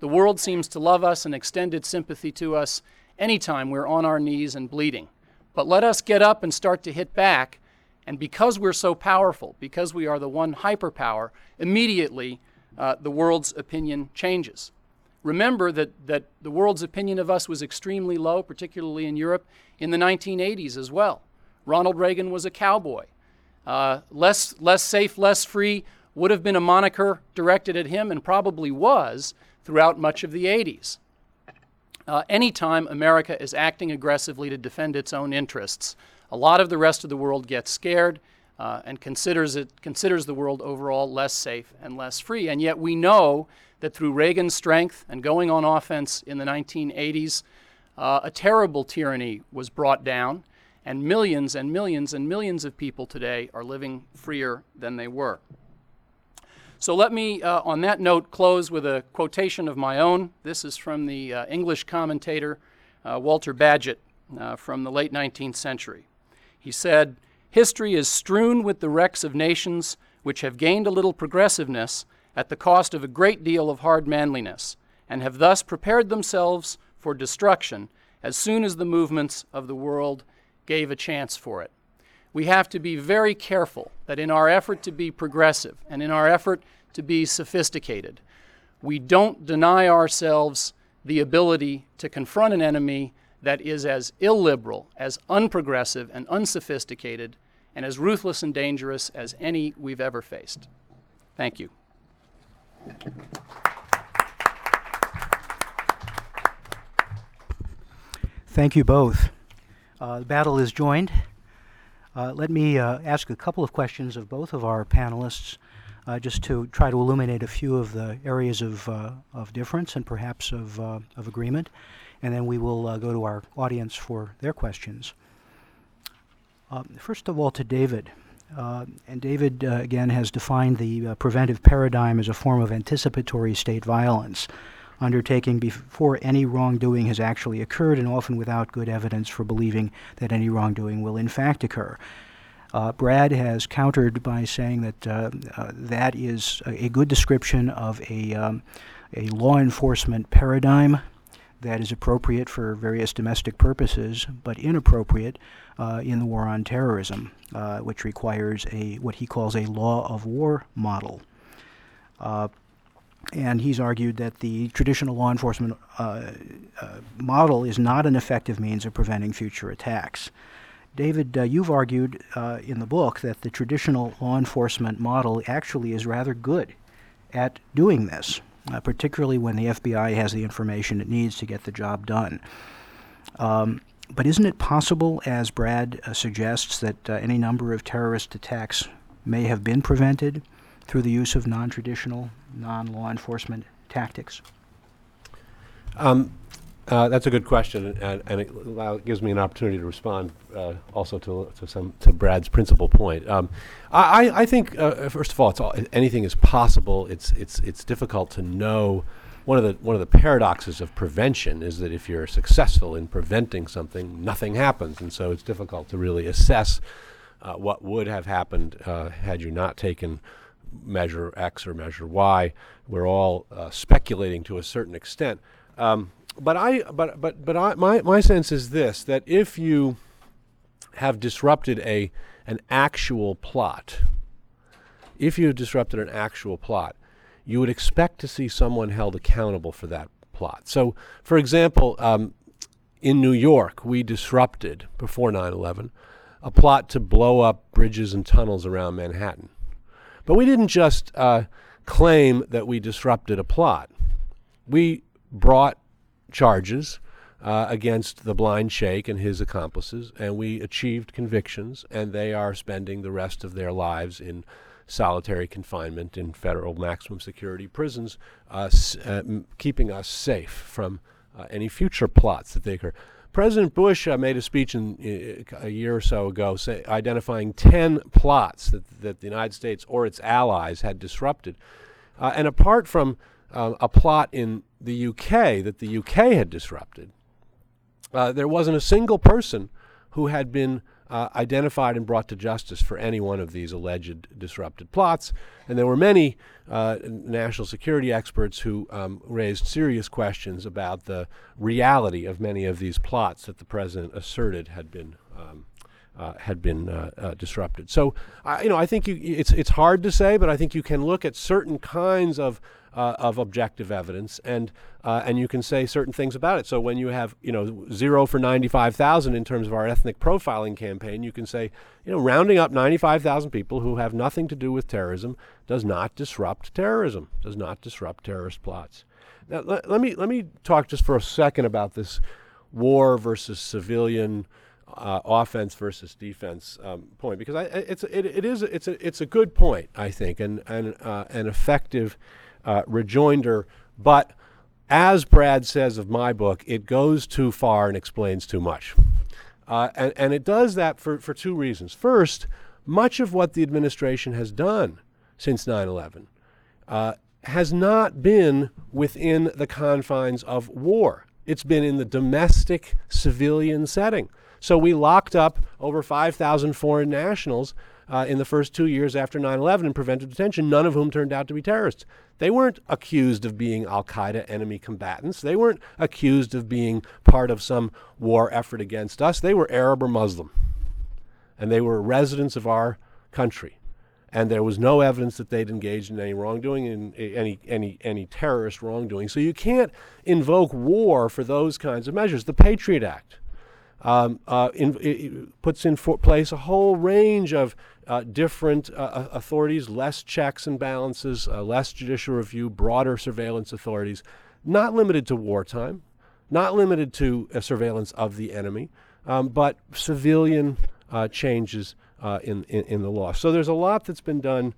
Speaker 3: The world seems to love us and extend its sympathy to us anytime we're on our knees and bleeding. But let us get up and start to hit back. And because we're so powerful, because we are the one hyperpower, immediately uh, the world's opinion changes. Remember that, that the world's opinion of us was extremely low, particularly in Europe, in the 1980s as well. Ronald Reagan was a cowboy. Uh, less, less safe, less free would have been a moniker directed at him and probably was throughout much of the 80s. Uh, anytime America is acting aggressively to defend its own interests, a lot of the rest of the world gets scared uh, and considers, it, considers the world overall less safe and less free. And yet we know that through Reagan's strength and going on offense in the 1980s, uh, a terrible tyranny was brought down, and millions and millions and millions of people today are living freer than they were. So let me, uh, on that note, close with a quotation of my own. This is from the uh, English commentator uh, Walter Bagehot uh, from the late 19th century. He said, History is strewn with the wrecks of nations which have gained a little progressiveness at the cost of a great deal of hard manliness, and have thus prepared themselves for destruction as soon as the movements of the world gave a chance for it we have to be very careful that in our effort to be progressive and in our effort to be sophisticated, we don't deny ourselves the ability to confront an enemy that is as illiberal, as unprogressive, and unsophisticated, and as ruthless and dangerous as any we've ever faced. Thank you.
Speaker 1: Thank you both. Uh, the battle is joined. Uh, let me uh, ask a couple of questions of both of our panelists, uh, just to try to illuminate a few of the areas of, uh, of difference and perhaps of, uh, of agreement, and then we will uh, go to our audience for their questions. first of all, to David. and David, again, has defined the preventive paradigm as a form of anticipatory state violence undertaking before any wrongdoing has actually occurred and often without good evidence for believing that any wrongdoing will in fact occur. Uh, Brad has countered by saying that uh, uh, that is a, a, good description of a, um, a law enforcement paradigm that is appropriate for various domestic purposes, but inappropriate uh, in the war on terrorism, uh, which requires a what he calls a law of war model. And he's argued that the traditional law enforcement uh, uh, model is not an effective means of preventing future attacks. David, uh, you've argued uh, in the book that the traditional law enforcement model actually is rather good at doing this, uh, particularly when the FBI has the information it needs to get the job done. Um, but isn't it possible, as Brad uh, suggests, that any number of terrorist attacks may have been prevented through the use of non traditional non law enforcement tactics?
Speaker 2: Um, uh, that's a good question, and, and it gives me an opportunity to respond uh, also to, to, some to Brad's principal point. Um, I, I think uh, first of all, all, anything is possible. It's it's it's difficult to know. One of the one of the paradoxes of prevention is that if you're successful in preventing something, nothing happens, and so it's difficult to really assess uh, what would have happened uh, had you not taken measure X or measure Y. We're all uh, speculating to a certain extent. Um, but I, but but but I, my my sense is this: that if you have disrupted a an actual plot, if you have disrupted an actual plot, you would expect to see someone held accountable for that plot. So, for example, um, in New York, we disrupted before 9/11 a plot to blow up bridges and tunnels around Manhattan. But we didn't just uh, claim that we disrupted a plot. We brought charges uh, against the blind sheikh and his accomplices, and we achieved convictions, and they are spending the rest of their lives in solitary confinement in federal maximum security prisons, uh, s- uh, m- keeping us safe from uh, any future plots that they occur. President Bush uh, made a speech in, uh, a year or so ago say, identifying 10 plots that, that the United States or its allies had disrupted. Uh, and apart from uh, a plot in the UK that the UK had disrupted, uh, there wasn't a single person who had been uh, identified and brought to justice for any one of these alleged disrupted plots. And there were many uh, national security experts who um, raised serious questions about the reality of many of these plots that the president asserted had been um, uh, had been uh, uh, disrupted. So, I you know, I think you, it's it's hard to say, but I think you can look at certain kinds of uh, of objective evidence, and uh, and you can say certain things about it. So when you have you know zero for ninety five thousand in terms of our ethnic profiling campaign, you can say you know rounding up ninety five thousand people who have nothing to do with terrorism does not disrupt terrorism, does not disrupt terrorist plots. Now let, let me let me talk just for a second about this war versus civilian. Uh, offense versus defense um, point because I, it's it, it is it's a it's a good point I think and and uh, an effective uh, rejoinder. But as Brad says of my book, it goes too far and explains too much. Uh, and, and it does that for, for two reasons. First, much of what the administration has done since 9 11 uh, has not been within the confines of war. It's been in the domestic civilian setting. So we locked up over 5,000 foreign nationals uh, in the first two years after 9 11 in preventive detention, none of whom turned out to be terrorists. They weren't accused of being Al Qaeda enemy combatants. They weren't accused of being part of some war effort against us. They were Arab or Muslim. And they were residents of our country. And there was no evidence that they'd engaged in any wrongdoing, in any, any, any terrorist wrongdoing. So you can't invoke war for those kinds of measures. The Patriot Act um, uh, in, puts in place a whole range of uh, different uh, authorities, less checks and balances, uh, less judicial review, broader surveillance authorities, not limited to wartime, not limited to surveillance of the enemy, um, but civilian uh, changes uh, in, in, in, the law. So there's a lot that's been done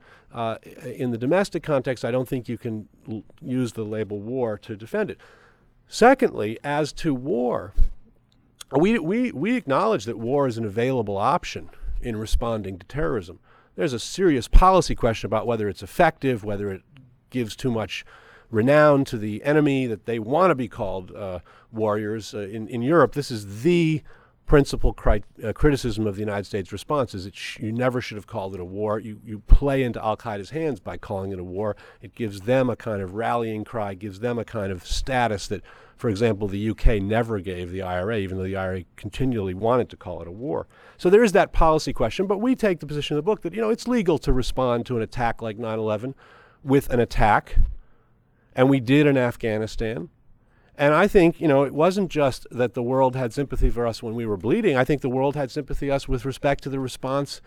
Speaker 2: in the domestic context. I don't think you can l- use the label war to defend it. Secondly, as to war, we, we, we acknowledge that war is an available option in responding to terrorism. There's a serious policy question about whether it's effective, whether it gives too much renown to the enemy, that they want to be called uh, warriors. Uh, in, in Europe, this is the principal cri- uh, criticism of the United States response is that sh- you never should have called it a war. You, you play into Al Qaeda's hands by calling it a war. It gives them a kind of rallying cry, gives them a kind of status that, for example, the UK never gave the IRA, even though the IRA continually wanted to call it a war. So there is that policy question, but we take the position in the book that, you know, it's legal to respond to an attack like 9 11 with an attack, and we did in Afghanistan. And I think, you know, it wasn't just that the world had sympathy for us when we were bleeding. I think the world had sympathy us with respect to the response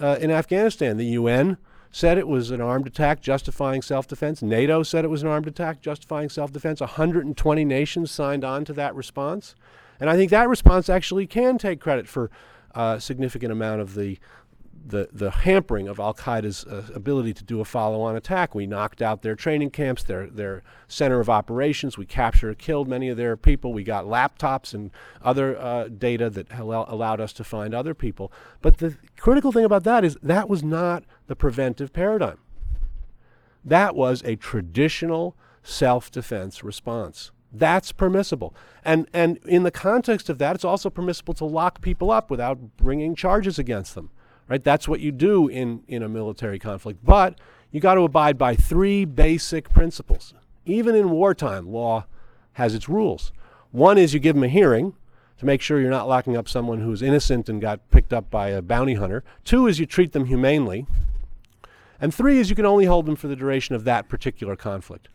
Speaker 2: uh, in Afghanistan. The UN said it was an armed attack justifying self defense. NATO said it was an armed attack justifying self defense. 120 nations signed on to that response. And I think that response actually can take credit for a significant amount of the the, the hampering of Al Qaeda's uh, ability to do a follow on attack. We knocked out their training camps, their, their center of operations. We captured or killed many of their people. We got laptops and other uh, data that allow, allowed us to find other people. But the critical thing about that is that was not the preventive paradigm. That was a traditional self defense response. That's permissible. And, and in the context of that, it's also permissible to lock people up without bringing charges against them right? That's what you do in, in a military conflict. But you got to abide by three basic principles. Even in wartime, law has its rules. One is you give them a hearing to make sure you're not locking up someone who's innocent and got picked up by a bounty hunter. Two is you treat them humanely. And three is you can only hold them for the duration of that particular conflict.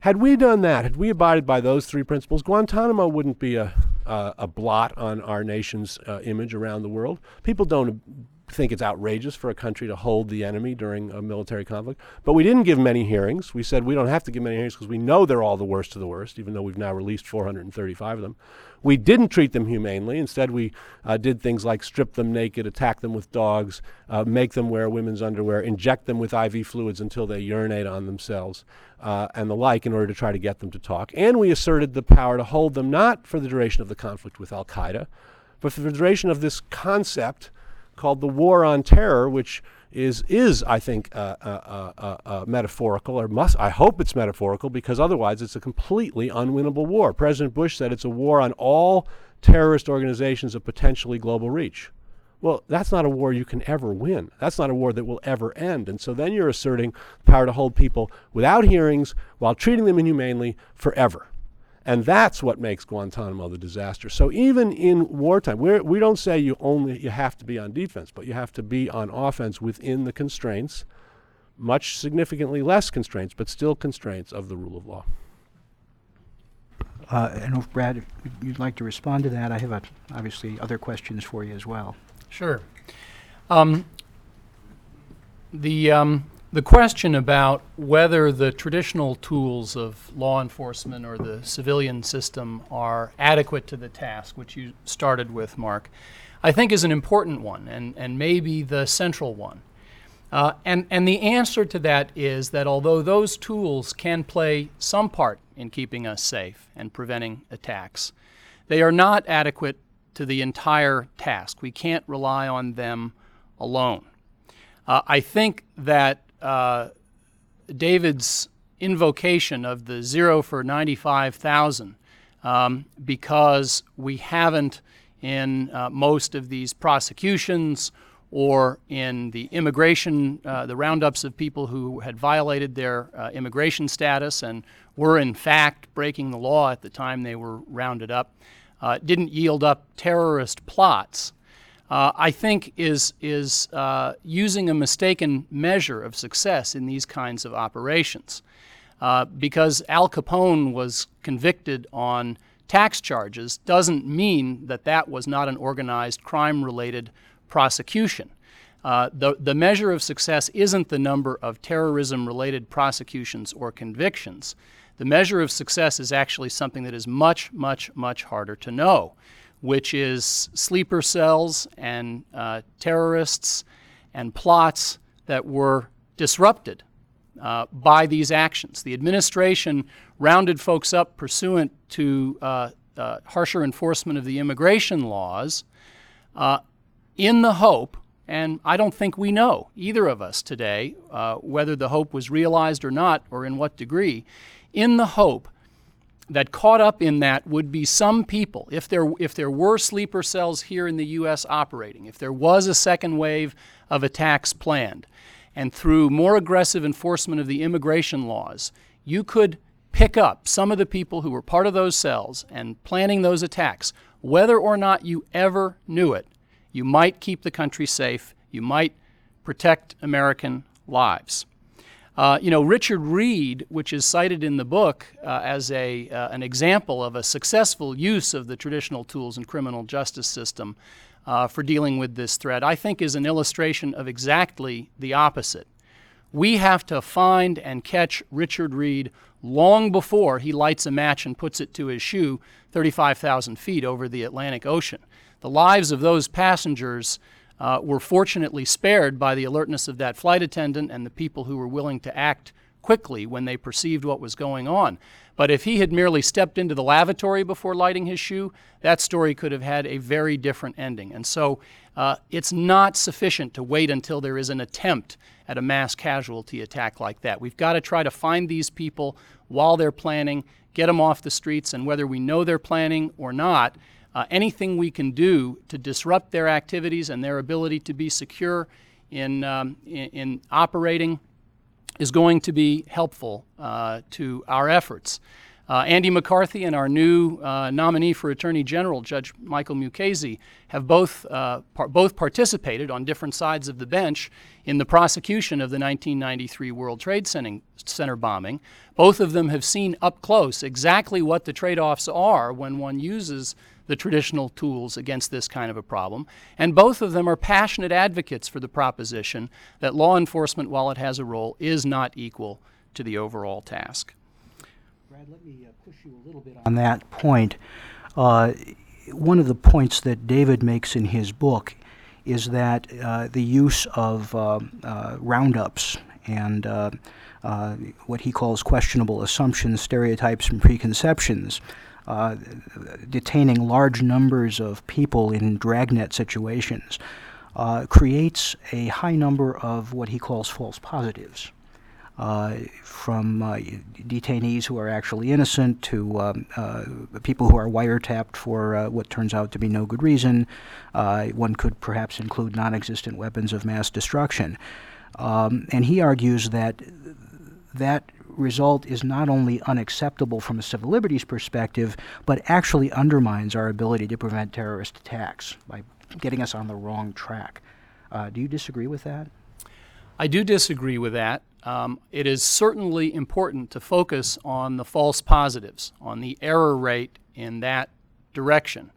Speaker 2: Had we done that, had we abided by those three principles, Guantanamo wouldn't be a, a, a blot on our nation's uh, image around the world. People don't think it's outrageous for a country to hold the enemy during a military conflict. But we didn't give many hearings. We said we don't have to give many hearings because we know they're all the worst of the worst, even though we've now released 435 of them. We didn't treat them humanely. Instead, we uh, did things like strip them naked, attack them with dogs, uh, make them wear women's underwear, inject them with IV fluids until they urinate on themselves, uh, and the like in order to try to get them to talk. And we asserted the power to hold them not for the duration of the conflict with Al Qaeda, but for the duration of this concept called the War on Terror, which is is I think uh, uh, uh, uh, metaphorical, or must I hope it's metaphorical because otherwise it's a completely unwinnable war. President Bush said it's a war on all terrorist organizations of potentially global reach. Well, that's not a war you can ever win. That's not a war that will ever end. And so then you're asserting the power to hold people without hearings while treating them inhumanely forever. And that's what makes Guantanamo the disaster. So even in wartime, we're, we don't say you only you have to be on defense, but you have to be on offense within the constraints, much significantly less constraints, but still constraints of the rule of law.
Speaker 1: Uh, I if Brad, if you'd like to respond to that. I have, uh, obviously, other questions for you as well.
Speaker 3: Sure. Um, the um, the question about whether the traditional tools of law enforcement or the civilian system are adequate to the task, which you started with, Mark, I think is an important one and, and maybe the central one. Uh, and, and the answer to that is that although those tools can play some part in keeping us safe and preventing attacks, they are not adequate to the entire task. We can't rely on them alone. Uh, I think that uh, David's invocation of the zero for 95,000 um, because we haven't in uh, most of these prosecutions or in the immigration, uh, the roundups of people who had violated their uh, immigration status and were in fact breaking the law at the time they were rounded up, uh, didn't yield up terrorist plots uh, I think is, is uh, using a mistaken measure of success in these kinds of operations. Uh, because Al Capone was convicted on tax charges doesn't mean that that was not an organized crime related prosecution. Uh, the, the measure of success isn't the number of terrorism related prosecutions or convictions. The measure of success is actually something that is much, much, much harder to know which is sleeper cells and uh, terrorists and plots that were disrupted uh, by these actions. The administration rounded folks up pursuant to uh, uh harsher enforcement of the immigration laws uh, in the hope, and I don't think we know, either of us today, uh, whether the hope was realized or not, or in what degree, in the hope that caught up in that would be some people, if there, if there were sleeper cells here in the U.S. operating, if there was a second wave of attacks planned, and through more aggressive enforcement of the immigration laws, you could pick up some of the people who were part of those cells and planning those attacks, whether or not you ever knew it, you might keep the country safe, you might protect American lives. Uh, you know, Richard Reid, which is cited in the book uh, as a, uh, an example of a successful use of the traditional tools in criminal justice system uh, for dealing with this threat, I think is an illustration of exactly the opposite. We have to find and catch Richard Reid long before he lights a match and puts it to his shoe 35,000 feet over the Atlantic Ocean. The lives of those passengers uh, were fortunately spared by the alertness of that flight attendant and the people who were willing to act quickly when they perceived what was going on. But if he had merely stepped into the lavatory before lighting his shoe, that story could have had a very different ending. And so uh, it's not sufficient to wait until there is an attempt at a mass casualty attack like that. We've got to try to find these people while they're planning, get them off the streets, and whether we know they're planning or not, uh, anything we can do to disrupt their activities and their ability to be secure in, um, in, in, operating is going to be helpful uh, to our efforts. Uh, Andy McCarthy and our new uh, nominee for Attorney General, Judge Michael Mukasey, have both, uh, par- both participated on different sides of the bench in the prosecution of the 1993 World Trade Center bombing. Both of them have seen up close exactly what the trade offs are when one uses the traditional tools against this kind of a problem. And both of them are passionate advocates for the proposition that law enforcement, while it has a role, is not equal to the overall task.
Speaker 1: Brad, let me uh, push you a little bit on that point. Uh, one of the points that David makes in his book is that uh, the use of uh, uh, roundups and uh, what he calls questionable assumptions, stereotypes, and preconceptions uh, detaining large numbers of people in dragnet situations uh, creates a high number of what he calls false positives. Uh, from uh, detainees who are actually innocent to um, uh, people who are wiretapped for uh, what turns out to be no good reason. one could perhaps include non existent weapons of mass destruction. Um, and he argues that that result is not only unacceptable from a civil liberties perspective, but actually undermines our ability to prevent terrorist attacks by getting us on the wrong track. Uh, do you disagree with that?
Speaker 3: I do disagree with that. Um, it is certainly important to focus on the false positives, on the error rate in that direction.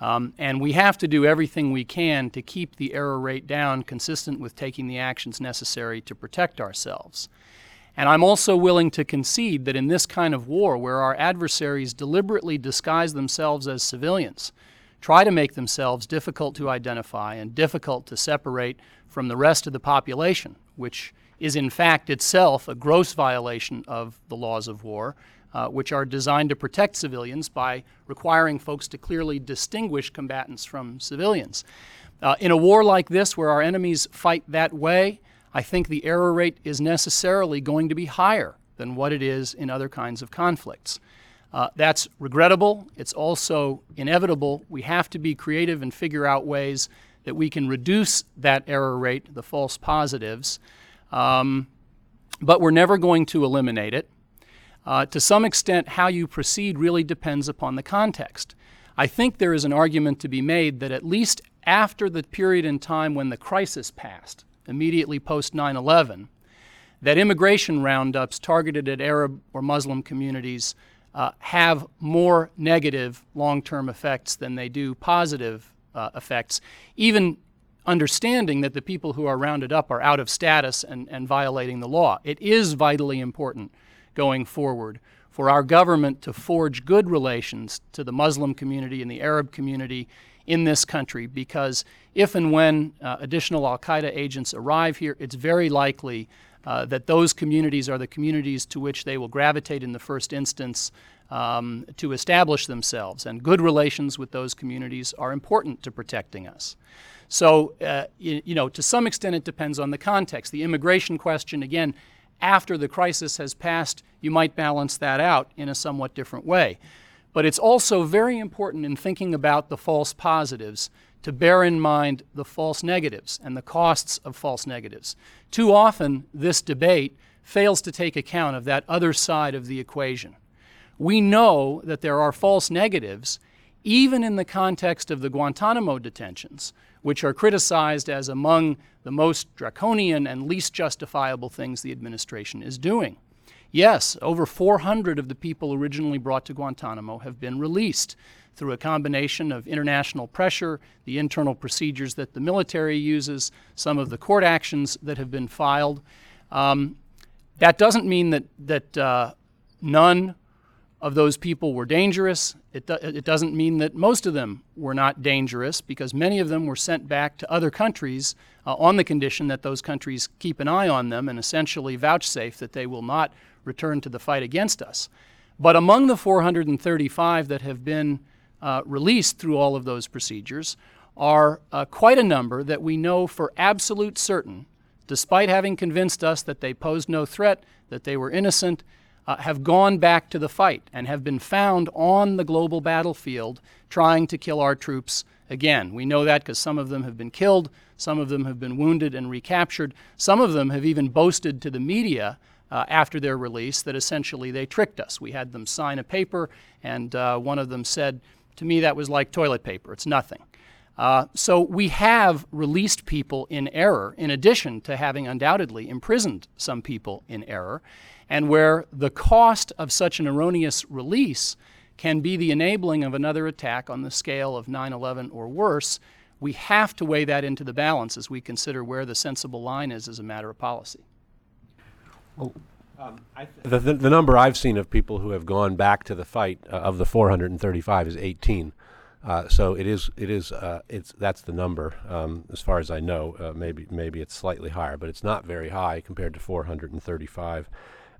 Speaker 3: Um, and we have to do everything we can to keep the error rate down, consistent with taking the actions necessary to protect ourselves. And I'm also willing to concede that in this kind of war, where our adversaries deliberately disguise themselves as civilians, try to make themselves difficult to identify and difficult to separate from the rest of the population, which is in fact itself a gross violation of the laws of war, uh, which are designed to protect civilians by requiring folks to clearly distinguish combatants from civilians. Uh, in a war like this, where our enemies fight that way, I think the error rate is necessarily going to be higher than what it is in other kinds of conflicts. Uh, that's regrettable. It's also inevitable. We have to be creative and figure out ways that we can reduce that error rate, the false positives, um, but we're never going to eliminate it. Uh, to some extent, how you proceed really depends upon the context. I think there is an argument to be made that at least after the period in time when the crisis passed, immediately post 9 11, that immigration roundups targeted at Arab or Muslim communities uh, have more negative long term effects than they do positive uh, effects, even understanding that the people who are rounded up are out of status and, and violating the law. It is vitally important going forward for our government to forge good relations to the Muslim community and the Arab community in this country because if and when uh, additional Al Qaeda agents arrive here, it's very likely uh, that those communities are the communities to which they will gravitate in the first instance um, to establish themselves. And good relations with those communities are important to protecting us. So, uh, you, you know, to some extent, it depends on the context. The immigration question, again, after the crisis has passed, you might balance that out in a somewhat different way. But it's also very important in thinking about the false positives to bear in mind the false negatives and the costs of false negatives. Too often, this debate fails to take account of that other side of the equation. We know that there are false negatives even in the context of the Guantanamo detentions, which are criticized as among the most draconian and least justifiable things the administration is doing. Yes, over 400 of the people originally brought to Guantanamo have been released through a combination of international pressure, the internal procedures that the military uses, some of the court actions that have been filed. Um, that doesn't mean that, that uh, none of those people were dangerous. It, do, it doesn't mean that most of them were not dangerous because many of them were sent back to other countries uh, on the condition that those countries keep an eye on them and essentially vouchsafe that they will not return to the fight against us. But among the 435 that have been uh, released through all of those procedures are uh, quite a number that we know for absolute certain, despite having convinced us that they posed no threat, that they were innocent, uh, have gone back to the fight and have been found on the global battlefield trying to kill our troops again. We know that because some of them have been killed, some of them have been wounded and recaptured, some of them have even boasted to the media. Uh, after their release, that essentially they tricked us. We had them sign a paper, and uh, one of them said, To me, that was like toilet paper. It's nothing. Uh, so we have released people in error, in addition to having undoubtedly imprisoned some people in error and where the cost of such an erroneous release can be the enabling of another attack on the scale of 9 11 or worse, we have to weigh that into the balance as we consider where the sensible line is as a matter of policy.
Speaker 2: Um, the, the, the, number I've seen of people who have gone back to the fight uh, of the 435 is 18. Uh, so it is it is uh, it's that's the number um, as far as I know. Uh, maybe maybe it's slightly higher, but it's not very high compared to 435.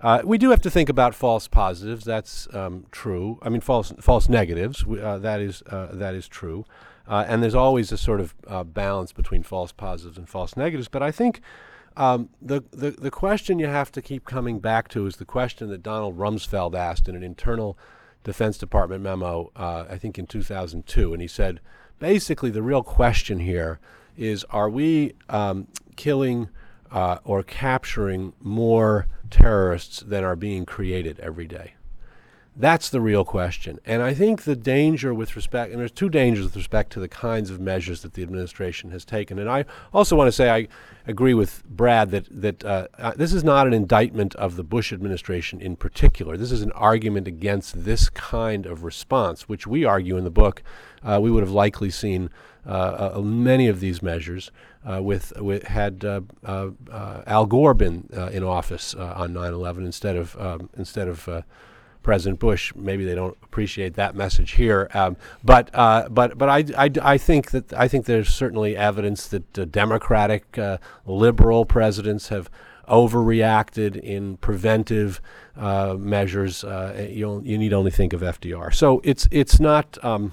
Speaker 2: Uh, we do have to think about false positives. That's um, true. I mean, false false negatives. Uh, that is uh, that is true. Uh, and there's always a sort of uh, balance between false positives and false negatives. But I think um, the, the the question you have to keep coming back to is the question that Donald Rumsfeld asked in an internal Defense Department memo. Uh, I think in 2002, and he said basically the real question here is: Are we um, killing uh, or capturing more terrorists than are being created every day? That's the real question. And I think the danger with respect, and there's two dangers with respect to the kinds of measures that the administration has taken. And I also want to say I agree with Brad that, that uh, uh, this is not an indictment of the Bush administration in particular. This is an argument against this kind of response, which we argue in the book. Uh, we would have likely seen uh, uh, many of these measures uh, with, with had Al Gore been in office on 9/11 instead of um, instead of President Bush. Maybe they don't appreciate that message here, um, but uh, but but I, I, I think that I think there's certainly evidence that uh, Democratic uh, liberal presidents have overreacted in preventive uh, measures. Uh, you you need only think of FDR. So it's it's not. Um,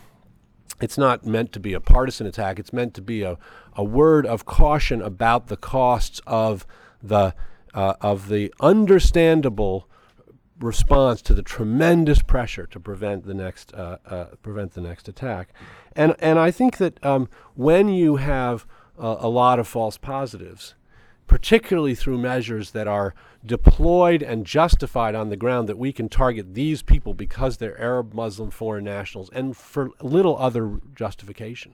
Speaker 2: it's not meant to be a partisan attack. It's meant to be a, a word of caution about the costs of the uh, of the understandable response to the tremendous pressure to prevent the next uh, uh, prevent the next attack, and and I think that um, when you have uh, a lot of false positives, particularly through measures that are deployed and justified on the ground that we can target these people because they're Arab, Muslim, foreign nationals, and for little other justification.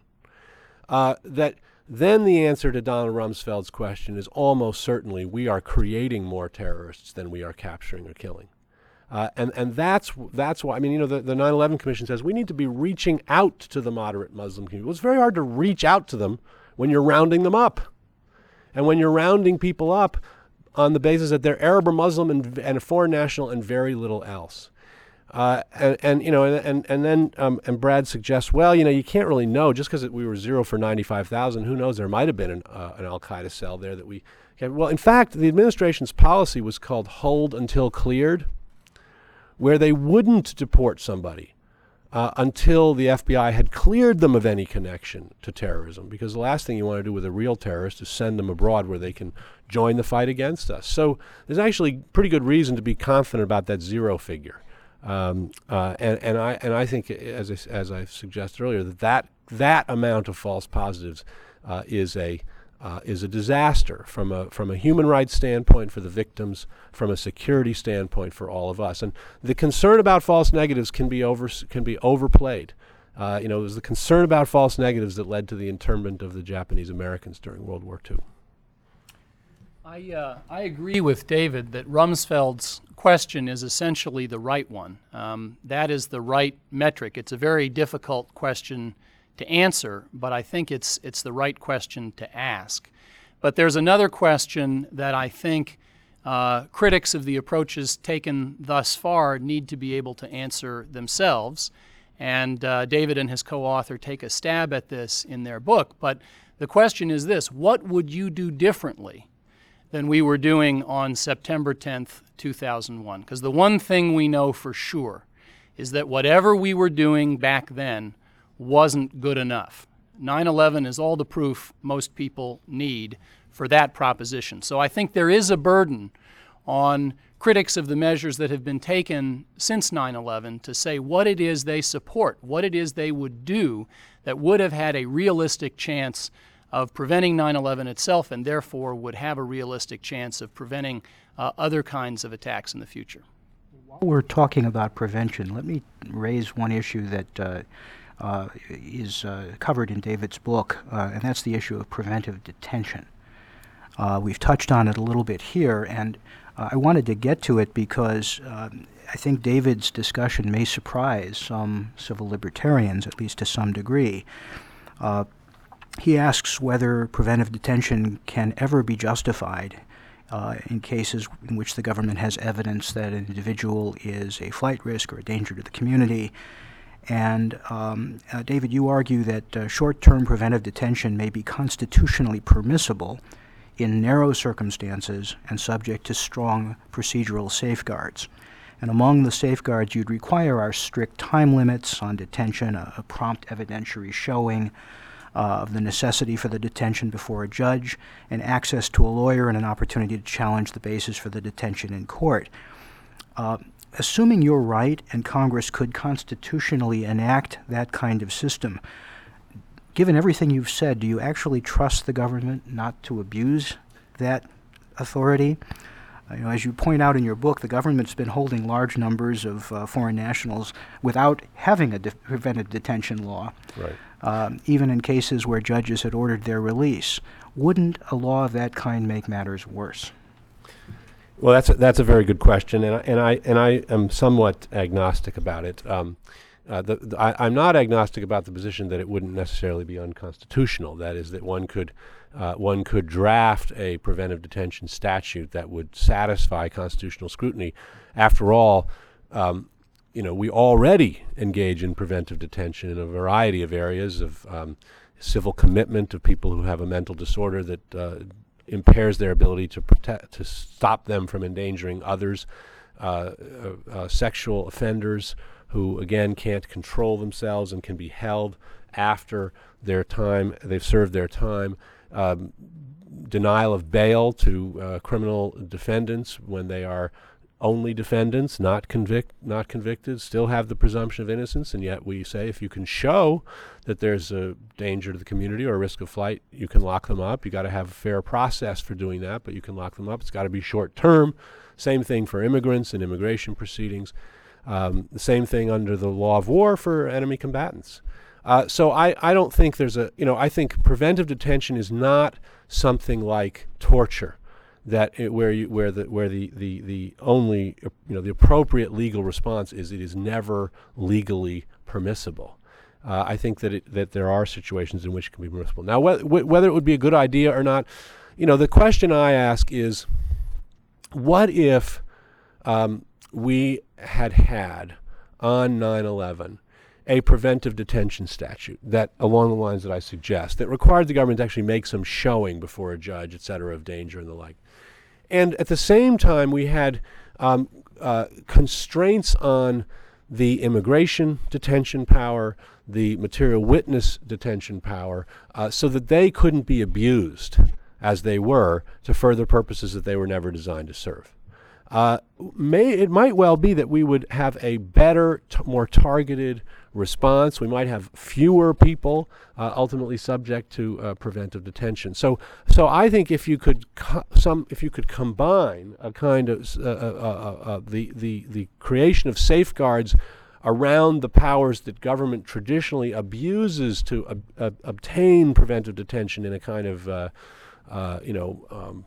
Speaker 2: Uh, that then the answer to Donald Rumsfeld's question is almost certainly we are creating more terrorists than we are capturing or killing. Uh, and and that's that's why I mean you know the, the 9/11 Commission says we need to be reaching out to the moderate Muslim community. Well, it's very hard to reach out to them when you're rounding them up, and when you're rounding people up on the basis that they're Arab or Muslim and, and a foreign national and very little else. Uh, and, and you know, and and, and then um, and Brad suggests, well, you know, you can't really know just because we were zero for ninety-five thousand. Who knows? There might have been an, uh, an Al Qaeda cell there that we. Okay, well, in fact, the administration's policy was called "hold until cleared," where they wouldn't deport somebody uh, until the FBI had cleared them of any connection to terrorism. Because the last thing you want to do with a real terrorist is send them abroad where they can join the fight against us. So there's actually pretty good reason to be confident about that zero figure. Um, uh, and, and I and I think, as I, as I suggested earlier, that that, that amount of false positives uh, is a uh, is a disaster from a from a human rights standpoint for the victims, from a security standpoint for all of us. And the concern about false negatives can be over can be overplayed. Uh, you know, it was the concern about false negatives that led to the internment of the Japanese Americans during World War II.
Speaker 3: I, uh, I agree with David that Rumsfeld's question is essentially the right one. Um, that is the right metric. It's a very difficult question to answer, but I think it's, it's the right question to ask. But there's another question that I think uh, critics of the approaches taken thus far need to be able to answer themselves. And uh, David and his co author take a stab at this in their book. But the question is this what would you do differently? than we were doing on September 10th, 2001. Because the one thing we know for sure is that whatever we were doing back then wasn't good enough. 9 11 is all the proof most people need for that proposition. So I think there is a burden on critics of the measures that have been taken since 9 11 to say what it is they support, what it is they would do that would have had a realistic chance of preventing 9 11 itself and therefore would have a realistic chance of preventing uh, other kinds of attacks in the future.
Speaker 1: While we're talking about prevention, let me raise one issue that uh, is uh, covered in David's book, uh, and that's the issue of preventive detention. Uh, we've touched on it a little bit here, and I wanted to get to it because um, I think David's discussion may surprise some civil libertarians, at least to some degree. Uh, he asks whether preventive detention can ever be justified uh, in cases in which the government has evidence that an individual is a flight risk or a danger to the community. And um, uh, David, you argue that uh, short term preventive detention may be constitutionally permissible in narrow circumstances and subject to strong procedural safeguards. And among the safeguards you'd require are strict time limits on detention, a, a prompt evidentiary showing, uh, of the necessity for the detention before a judge, and access to a lawyer and an opportunity to challenge the basis for the detention in court. Uh, assuming you're right and Congress could constitutionally enact that kind of system, given everything you've said, do you actually trust the government not to abuse that authority. Uh, you know, as you point out in your book, the government's been holding large numbers of uh, foreign nationals without having a de- preventive detention law,
Speaker 2: Right.
Speaker 1: um, even in cases where judges had ordered their release. Wouldn't a law of that kind make matters worse?
Speaker 2: Well, that's a, that's a very good question, and I, and I and I am somewhat agnostic about it. Um, uh, the, the, I, I'm not agnostic about the position that it wouldn't necessarily be unconstitutional. That is, that one could uh, one could draft a preventive detention statute that would satisfy constitutional scrutiny. After all, um, you know, we already engage in preventive detention in a variety of areas of um, civil commitment of people who have a mental disorder that uh, impairs their ability to protect, to stop them from endangering others, uh, uh, uh, sexual offenders who again can't control themselves and can be held after their time they've served their time. Um, denial of bail to uh, criminal defendants when they are only defendants, not convict, not convicted, still have the presumption of innocence, and yet we say if you can show that there's a danger to the community or a risk of flight, you can lock them up. You got to have a fair process for doing that, but you can lock them up. It's got to be short term. Same thing for immigrants and immigration proceedings. Um, the same thing under the law of war for enemy combatants. Uh, so I, I don't think there's a you know I think preventive detention is not something like torture that it, where you where the where the, the the only you know the appropriate legal response is it is never legally permissible. Uh, I think that it, that there are situations in which it can be permissible. Now, wh- whether it would be a good idea or not, you know, the question I ask is, what if um, we had had on 9/11 a preventive detention statute that along the lines that I suggest that required the government to actually make some showing before a judge, et cetera, of danger and the like. And at the same time, we had um, uh, constraints on the immigration detention power, the material witness detention power, uh, so that they couldn't be abused as they were to further purposes that they were never designed to serve. Uh, may it might well be that we would have a better, t- more targeted response. We might have fewer people uh, ultimately subject to uh, preventive detention. So, so I think if you could co- some if you could combine a kind of uh, uh, uh, uh, the the the creation of safeguards around the powers that government traditionally abuses to ob- ob- obtain preventive detention in a kind of you know. Um,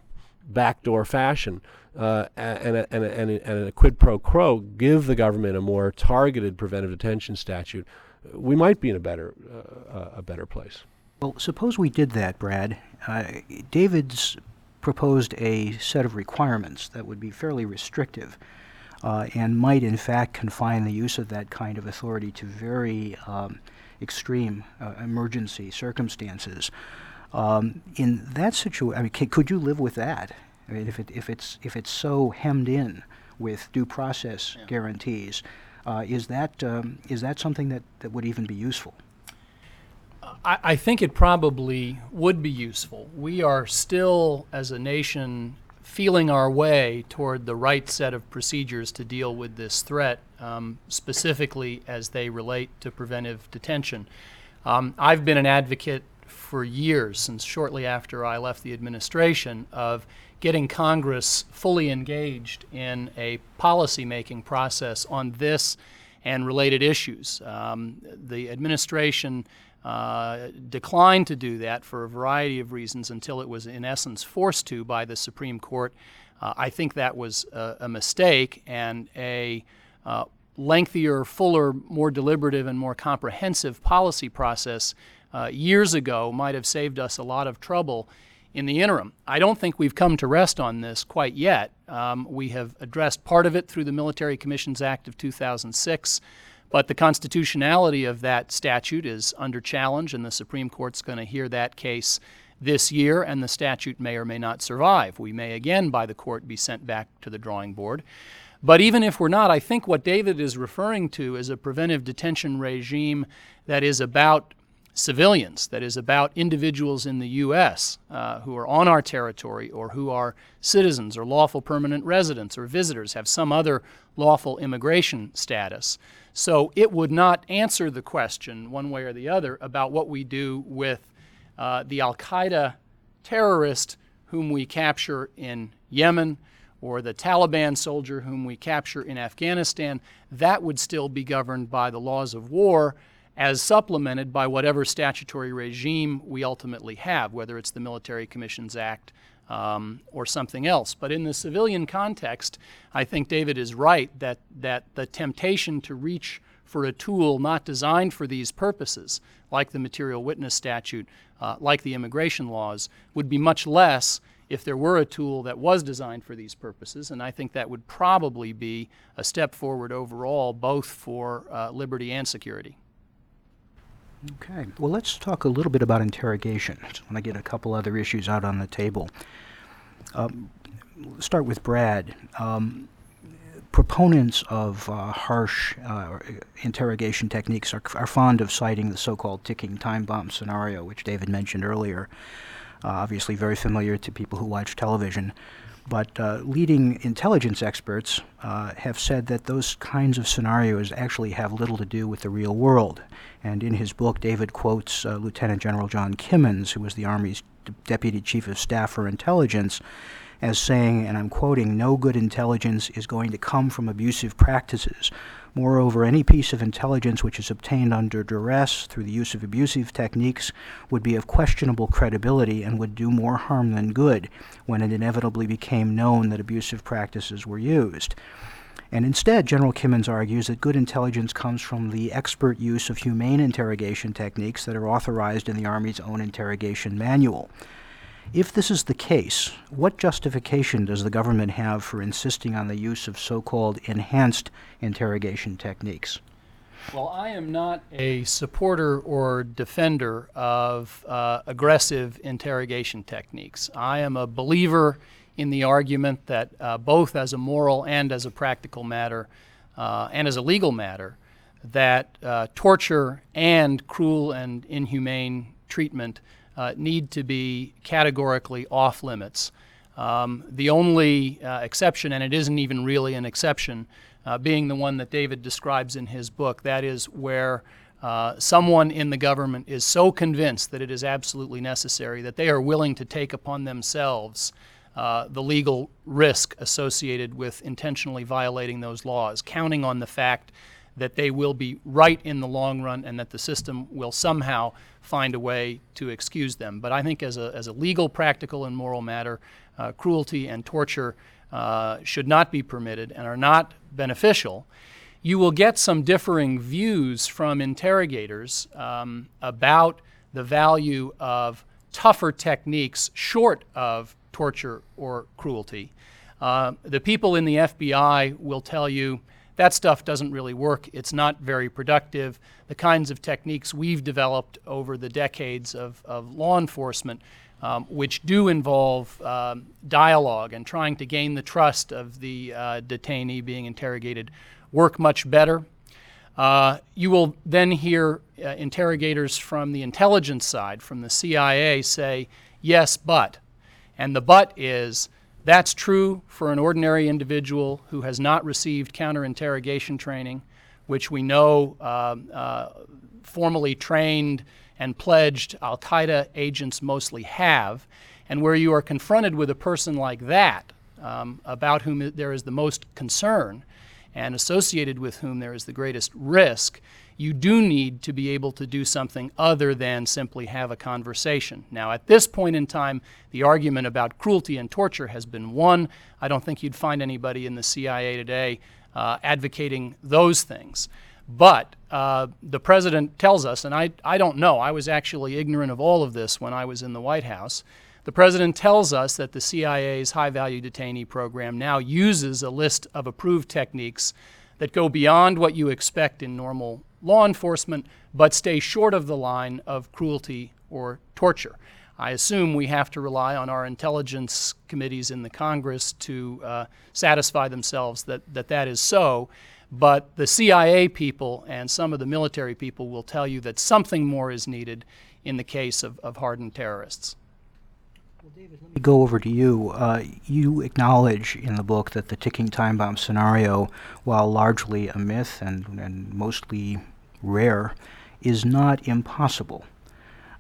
Speaker 2: backdoor fashion uh, and, a, and, a, and, a, and a quid pro quo give the government a more targeted preventive detention statute, we might be in a better uh, uh, a better place.
Speaker 1: Well, suppose we did that, Brad. Uh, David's proposed a set of requirements that would be fairly restrictive uh, and might, in fact, confine the use of that kind of authority to very um, extreme uh, emergency circumstances. Um, in that situation, I mean, ca- could you live with that? I mean, if, it, if, it's, if it's so hemmed in with due process guarantees, uh, is, that, um, is that something that, that would even be useful?
Speaker 3: I, I think it probably would be useful. We are still, as a nation, feeling our way toward the right set of procedures to deal with this threat, um, specifically as they relate to preventive detention. Um, I've been an advocate for years, since shortly after I left the administration, of getting Congress fully engaged in a policy making process on this and related issues. Um, the administration uh, declined to do that for a variety of reasons until it was, in essence, forced to by the Supreme Court. Uh, I think that was a, a mistake and a uh, lengthier, fuller, more deliberative, and more comprehensive policy process uh, years ago might have saved us a lot of trouble in the interim. I don't think we've come to rest on this quite yet. Um, we have addressed part of it through the Military Commissions Act of 2006, but the constitutionality of that statute is under challenge, and the Supreme Court's going to hear that case this year, and the statute may or may not survive. We may again, by the court, be sent back to the drawing board. But even if we're not, I think what David is referring to is a preventive detention regime that is about civilians, that is about individuals in the U.S. Uh, who are on our territory or who are citizens or lawful permanent residents or visitors, have some other lawful immigration status. So it would not answer the question, one way or the other, about what we do with uh, the Al Qaeda terrorist whom we capture in Yemen or the Taliban soldier whom we capture in Afghanistan, that would still be governed by the laws of war as supplemented by whatever statutory regime we ultimately have, whether it's the Military Commissions Act um, or something else. But in the civilian context, I think David is right that, that the temptation to reach for a tool not designed for these purposes, like the material witness statute, uh, like the immigration laws, would be much less if there were a tool that was designed for these purposes. And I think that would probably be a step forward overall, both for uh, liberty and security.
Speaker 1: Okay. Well, let's talk a little bit about interrogation. I just want to get a couple other issues out on the table. Um, start with Brad. Um, proponents of uh, harsh uh, interrogation techniques are, are fond of citing the so-called ticking time bomb scenario, which David mentioned earlier. Uh, obviously, very familiar to people who watch television. But uh, leading intelligence experts uh, have said that those kinds of scenarios actually have little to do with the real world. And in his book, David quotes uh, Lieutenant General John Kimmons, who was the Army's d- Deputy Chief of Staff for Intelligence, as saying, and I'm quoting, no good intelligence is going to come from abusive practices. Moreover, any piece of intelligence which is obtained under duress through the use of abusive techniques would be of questionable credibility and would do more harm than good when it inevitably became known that abusive practices were used. And instead, General Kimmons argues that good intelligence comes from the expert use of humane interrogation techniques that are authorized in the Army's own interrogation manual. If this is the case, what justification does the government have for insisting on the use of so called enhanced interrogation techniques?
Speaker 3: Well, I am not a supporter or defender of uh, aggressive interrogation techniques. I am a believer in the argument that uh, both as a moral and as a practical matter, uh, and as a legal matter, that uh, torture and cruel and inhumane treatment uh, need to be categorically off limits. Um, the only uh, exception, and it isn't even really an exception, uh, being the one that David describes in his book, that is where uh, someone in the government is so convinced that it is absolutely necessary that they are willing to take upon themselves uh, the legal risk associated with intentionally violating those laws, counting on the fact that they will be right in the long run and that the system will somehow find a way to excuse them. But I think, as a, as a legal, practical, and moral matter, uh, cruelty and torture uh, should not be permitted and are not beneficial. You will get some differing views from interrogators um, about the value of tougher techniques short of torture or cruelty. Uh, the people in the FBI will tell you that stuff doesn't really work. It's not very productive. The kinds of techniques we've developed over the decades of, of law enforcement, um, which do involve um, dialogue and trying to gain the trust of the uh, detainee being interrogated, work much better. Uh, you will then hear uh, interrogators from the intelligence side, from the CIA, say, yes, but. And the but is that's true for an ordinary individual who has not received counter-interrogation training, which we know um, uh, formally trained and pledged Al Qaeda agents mostly have, and where you are confronted with a person like that, um, about whom there is the most concern and associated with whom there is the greatest risk, you do need to be able to do something other than simply have a conversation. Now, at this point in time, the argument about cruelty and torture has been won. I don't think you'd find anybody in the CIA today uh, advocating those things. But uh, the president tells us, and I, I don't know, I was actually ignorant of all of this when I was in the White House. The president tells us that the CIA's high value detainee program now uses a list of approved techniques that go beyond what you expect in normal law enforcement, but stay short of the line of cruelty or torture. I assume we have to rely on our intelligence committees in the Congress to uh, satisfy themselves that, that that is so. But the CIA people and some of the military people will tell you that something more is needed in the case of, of hardened terrorists.
Speaker 1: Well, David, let me go over to you. Uh, you acknowledge in the book that the ticking time bomb scenario, while largely a myth and, and mostly rare, is not impossible.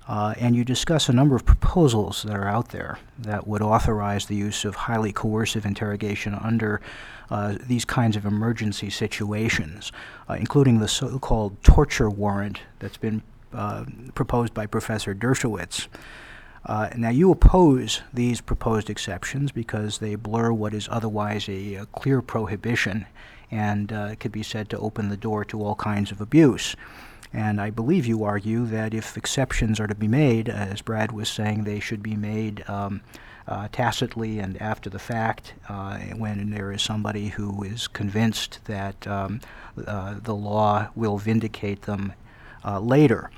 Speaker 1: Uh, and you discuss a number of proposals that are out there that would authorize the use of highly coercive interrogation under uh, these kinds of emergency situations, uh, including the so called torture warrant that's been uh, proposed by Professor Dershowitz. Uh, now, you oppose these proposed exceptions because they blur what is otherwise a, a clear prohibition and uh, could be said to open the door to all kinds of abuse. And I believe you argue that if exceptions are to be made, as Brad was saying, they should be made um, uh, tacitly and after the fact uh, when there is somebody who is convinced that um, uh, the law will vindicate them uh, later.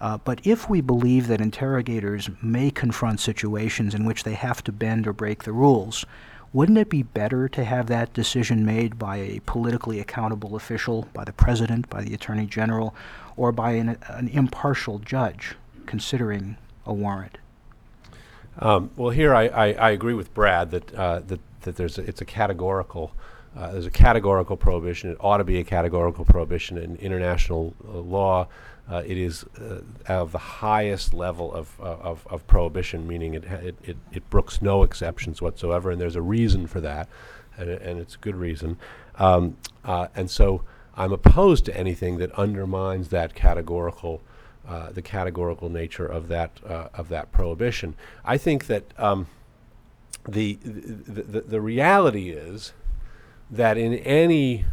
Speaker 1: Uh, but if we believe that interrogators may confront situations in which they have to bend or break the rules, wouldn't it be better to have that decision made by a politically accountable official, by the president, by the attorney general, or by an, an impartial judge considering a warrant?
Speaker 2: Um, well, here I, I, I agree with Brad that uh, that that there's a, it's a categorical uh, there's a categorical prohibition. It ought to be a categorical prohibition in international uh, law. Uh, it is uh, of the highest level of, uh, of, of prohibition, meaning it, it, it, it brooks no exceptions whatsoever, and there's a reason for that, and, and it's a good reason. Um, uh, and so I'm opposed to anything that undermines that categorical, uh, the categorical nature of that, of that prohibition. I think that um, the, the, the reality is that in any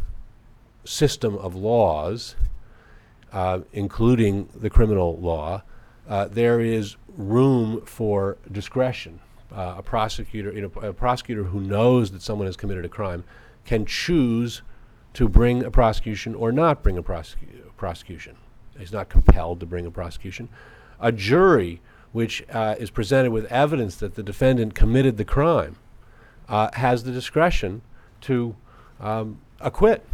Speaker 2: system of laws, uh, including the criminal law, uh, there is room for discretion. Uh, a prosecutor, you know, a prosecutor who knows that someone has committed a crime, can choose to bring a prosecution or not bring a prosecu- prosecution. He's not compelled to bring a prosecution. A jury, which uh, is presented with evidence that the defendant committed the crime, uh, has the discretion to um, acquit.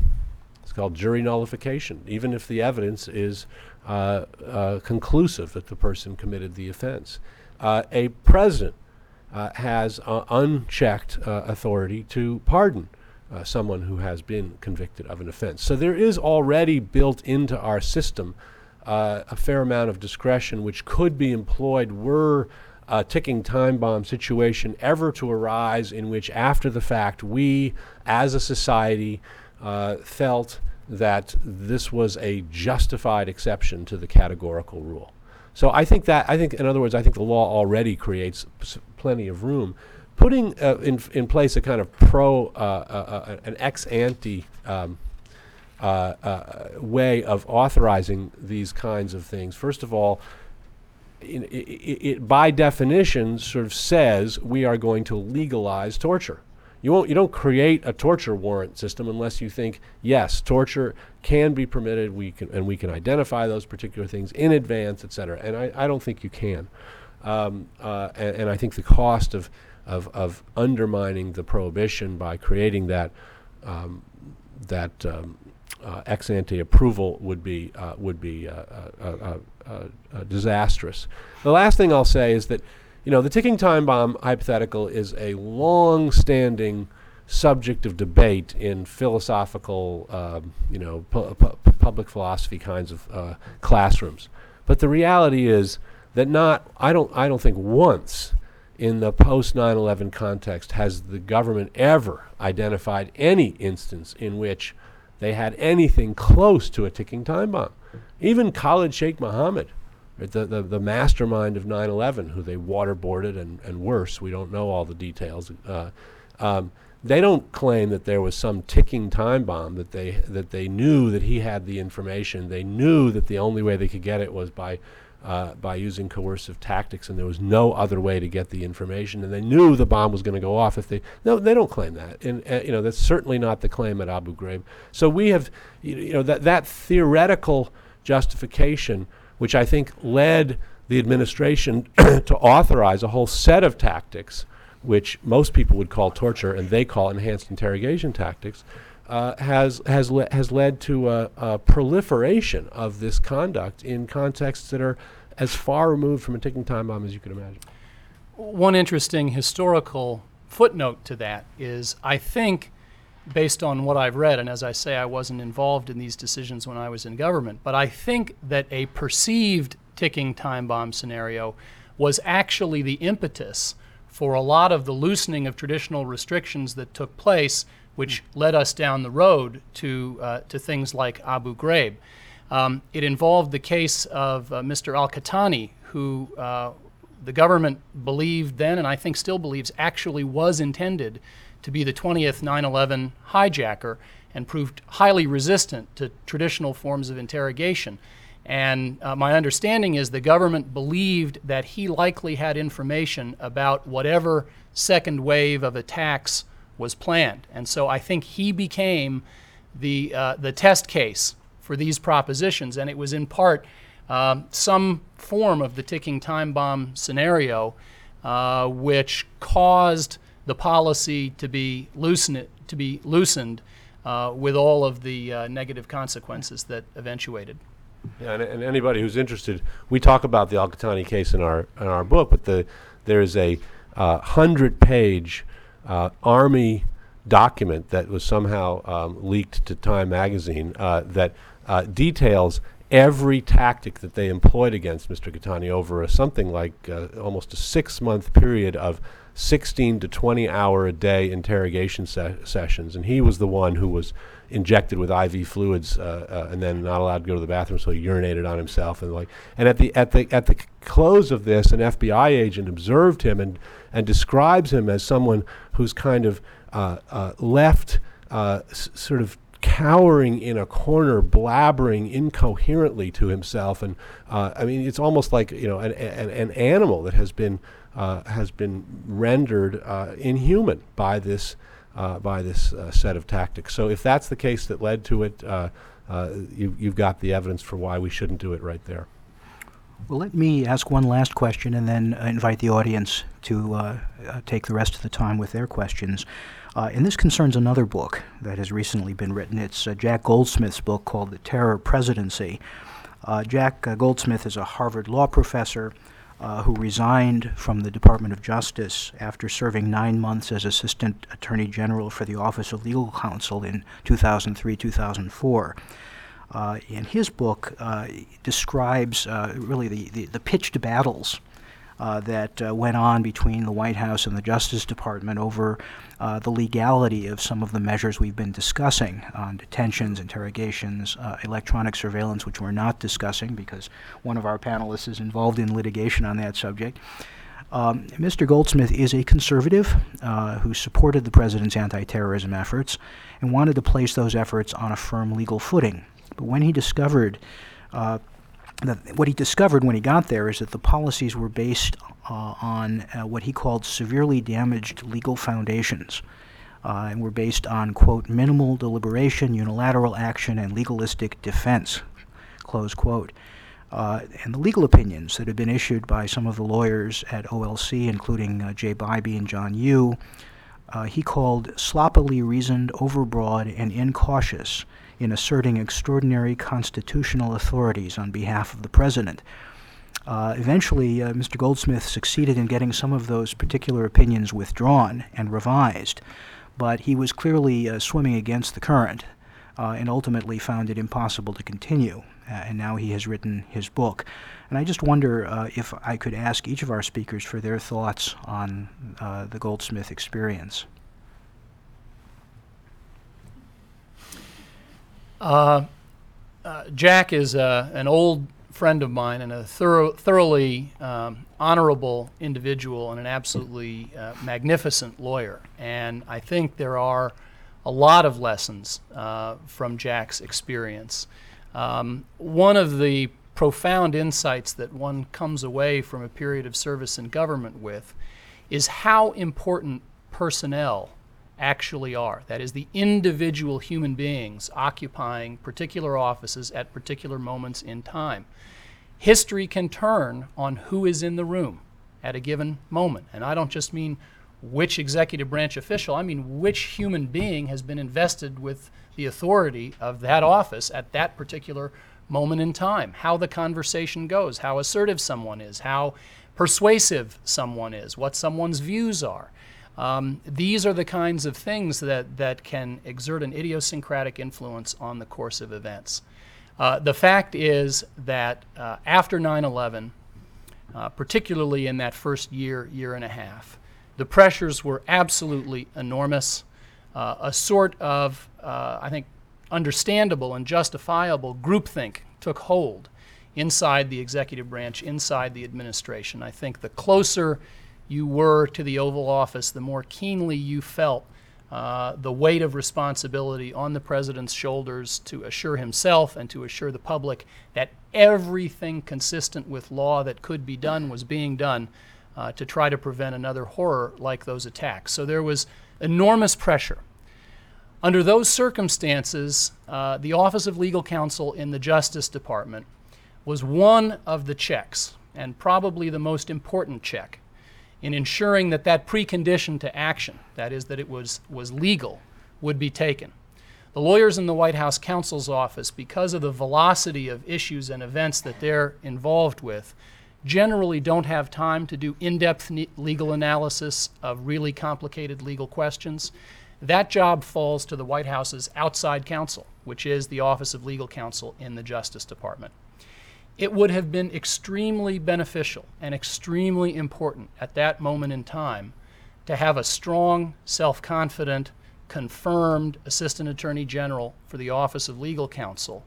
Speaker 2: It's called jury nullification, even if the evidence is uh, uh, conclusive that the person committed the offense. Uh, a president uh, has uh, unchecked uh, authority to pardon someone who has been convicted of an offense. So there is already built into our system a fair amount of discretion which could be employed were a ticking time bomb situation ever to arise in which, after the fact, we as a society uh, felt that this was a justified exception to the categorical rule. So I think that I think, in other words, I think the law already creates plenty of room. Putting uh, in in place a kind of pro, uh, uh, uh, an ex ante um, uh, uh, way of authorizing these kinds of things. First of all, it by definition sort of says we are going to legalize torture. You won't. You don't create a torture warrant system unless you think yes, torture can be permitted. We can and we can identify those particular things in advance, et cetera. And I, I don't think you can. Um, uh, and, and I think the cost of, of of undermining the prohibition by creating that um, that um, uh, ex ante approval would be uh, would be uh, uh, uh, disastrous. The last thing I'll say is that you know the ticking time bomb hypothetical is a long-standing subject of debate in philosophical um, you know pu- pu- public philosophy kinds of uh, classrooms. But the reality is that not I don't I don't think once in the post 9/11 context has the government ever identified any instance in which they had anything close to a ticking time bomb. Even Khalid Sheikh Mohammed, the, the, the mastermind of 9 11, who they waterboarded and, and worse, we don't know all the details. Uh, um, they don't claim that there was some ticking time bomb, that they, that they knew that he had the information. They knew that the only way they could get it was by uh, by using coercive tactics, and there was no other way to get the information. And they knew the bomb was going to go off if they. No, they don't claim that, and uh, you know that's certainly not the claim at Abu Ghraib. So we have, you you know, that that theoretical justification, which I think led the administration to authorize a whole set of tactics, which most people would call torture, and they call enhanced interrogation tactics. Uh, has has le- has led to a, a proliferation of this conduct in contexts that are as far removed from a ticking time bomb as you could imagine.
Speaker 3: One interesting historical footnote to that is I think, based on what I've read, and as I say, I wasn't involved in these decisions when I was in government, but I think that a perceived ticking time bomb scenario was actually the impetus for a lot of the loosening of traditional restrictions that took place, which led us down the road to, uh, to things like Abu Ghraib. Um, it involved the case of uh, Mr. Al Qahtani, who uh, the government believed then, and I think still believes, actually was intended to be the 20th 9 11 hijacker and proved highly resistant to traditional forms of interrogation. And uh, my understanding is the government believed that he likely had information about whatever second wave of attacks was planned. And so I think he became the, uh, the test case for these propositions. And it was in part um, some form of the ticking time bomb scenario uh, which caused the policy to be, loosen to be loosened uh, with all of the uh, negative consequences that eventuated.
Speaker 2: Yeah, and, and anybody who's interested, we talk about the Al-Qahtani case in our in our book, but the there is a uh, hundred-page uh, Army document that was somehow um, leaked to Time magazine uh, that uh, details every tactic that they employed against Mr. Qahtani over a, something like almost a six-month period of 16 to 20 hour a day interrogation se- sessions, and he was the one who was injected with IV fluids uh, uh, and then not allowed to go to the bathroom, so he urinated on himself and like. And at the at the at the close of this, an FBI agent observed him and and describes him as someone who's kind of uh, uh, left uh, s- sort of cowering in a corner, blabbering incoherently to himself, and uh, I mean, it's almost like you know an, an, an animal that has been uh, has been rendered uh, inhuman by this uh, by this uh, set of tactics. So, if that's the case that led to it, uh, you, you've got the evidence for why we shouldn't do it right there.
Speaker 1: Well, let me ask one last question and then invite the audience to uh, take the rest of the time with their questions. Uh, and this concerns another book that has recently been written. It's Jack Goldsmith's book called The Terror Presidency. Jack Goldsmith is a Harvard law professor uh, who resigned from the Department of Justice after serving nine months as Assistant Attorney General for the Office of Legal Counsel in 2003 2004. Uh, in his book, uh, describes uh, really the, the, the pitched battles uh, that uh, went on between the White House and the Justice Department over uh, the legality of some of the measures we've been discussing on detentions, interrogations, uh, electronic surveillance, which we're not discussing because one of our panelists is involved in litigation on that subject. Um, Mr. Goldsmith is a conservative uh, who supported the president's anti terrorism efforts and wanted to place those efforts on a firm legal footing. But when he discovered uh, what he discovered when he got there is that the policies were based uh, on uh, what he called severely damaged legal foundations. Uh, and were based on, quote, minimal deliberation, unilateral action, and legalistic defense, close quote. Uh, and the legal opinions that have been issued by some of the lawyers at OLC, including uh, Jay Bybee and John Yoo, uh, he called sloppily reasoned, overbroad, and incautious in asserting extraordinary constitutional authorities on behalf of the president. Uh, eventually, uh, Mr. Goldsmith succeeded in getting some of those particular opinions withdrawn and revised, but he was clearly uh, swimming against the current uh, and ultimately found it impossible to continue. Uh, and now he has written his book. And I just wonder uh, if I could ask each of our speakers for their thoughts on the Goldsmith experience.
Speaker 3: Uh, uh, Jack is uh, an old friend of mine and a thorough, thoroughly um, honorable individual and an absolutely uh, magnificent lawyer. And I think there are a lot of lessons uh, from Jack's experience. Um, one of the profound insights that one comes away from a period of service in government with is how important personnel actually are. That is, the individual human beings occupying particular offices at particular moments in time. History can turn on who is in the room at a given moment. And I don't just mean which executive branch official, I mean which human being has been invested with the authority of that office at that particular moment in time. How the conversation goes, how assertive someone is, how persuasive someone is, what someone's views are. Um, these are the kinds of things that, that can exert an idiosyncratic influence on the course of events. Uh, the fact is that uh, after 9 11, uh, particularly in that first year, year and a half, the pressures were absolutely enormous. Uh, a sort of, uh, I think, understandable and justifiable groupthink took hold inside the executive branch, inside the administration. I think the closer you were to the Oval Office, the more keenly you felt uh, the weight of responsibility on the president's shoulders to assure himself and to assure the public that everything consistent with law that could be done was being done uh, to try to prevent another horror like those attacks. So there was enormous pressure. Under those circumstances, uh, the Office of Legal Counsel in the Justice Department was one of the checks, and probably the most important check, in ensuring that that precondition to action, that is, that it was, was legal, would be taken. The lawyers in the White House counsel's office, because of the velocity of issues and events that they're involved with, generally don't have time to do in depth ne- legal analysis of really complicated legal questions. That job falls to the White House's outside counsel, which is the Office of Legal Counsel in the Justice Department it would have been extremely beneficial and extremely important at that moment in time to have a strong, self confident, confirmed Assistant Attorney General for the Office of Legal Counsel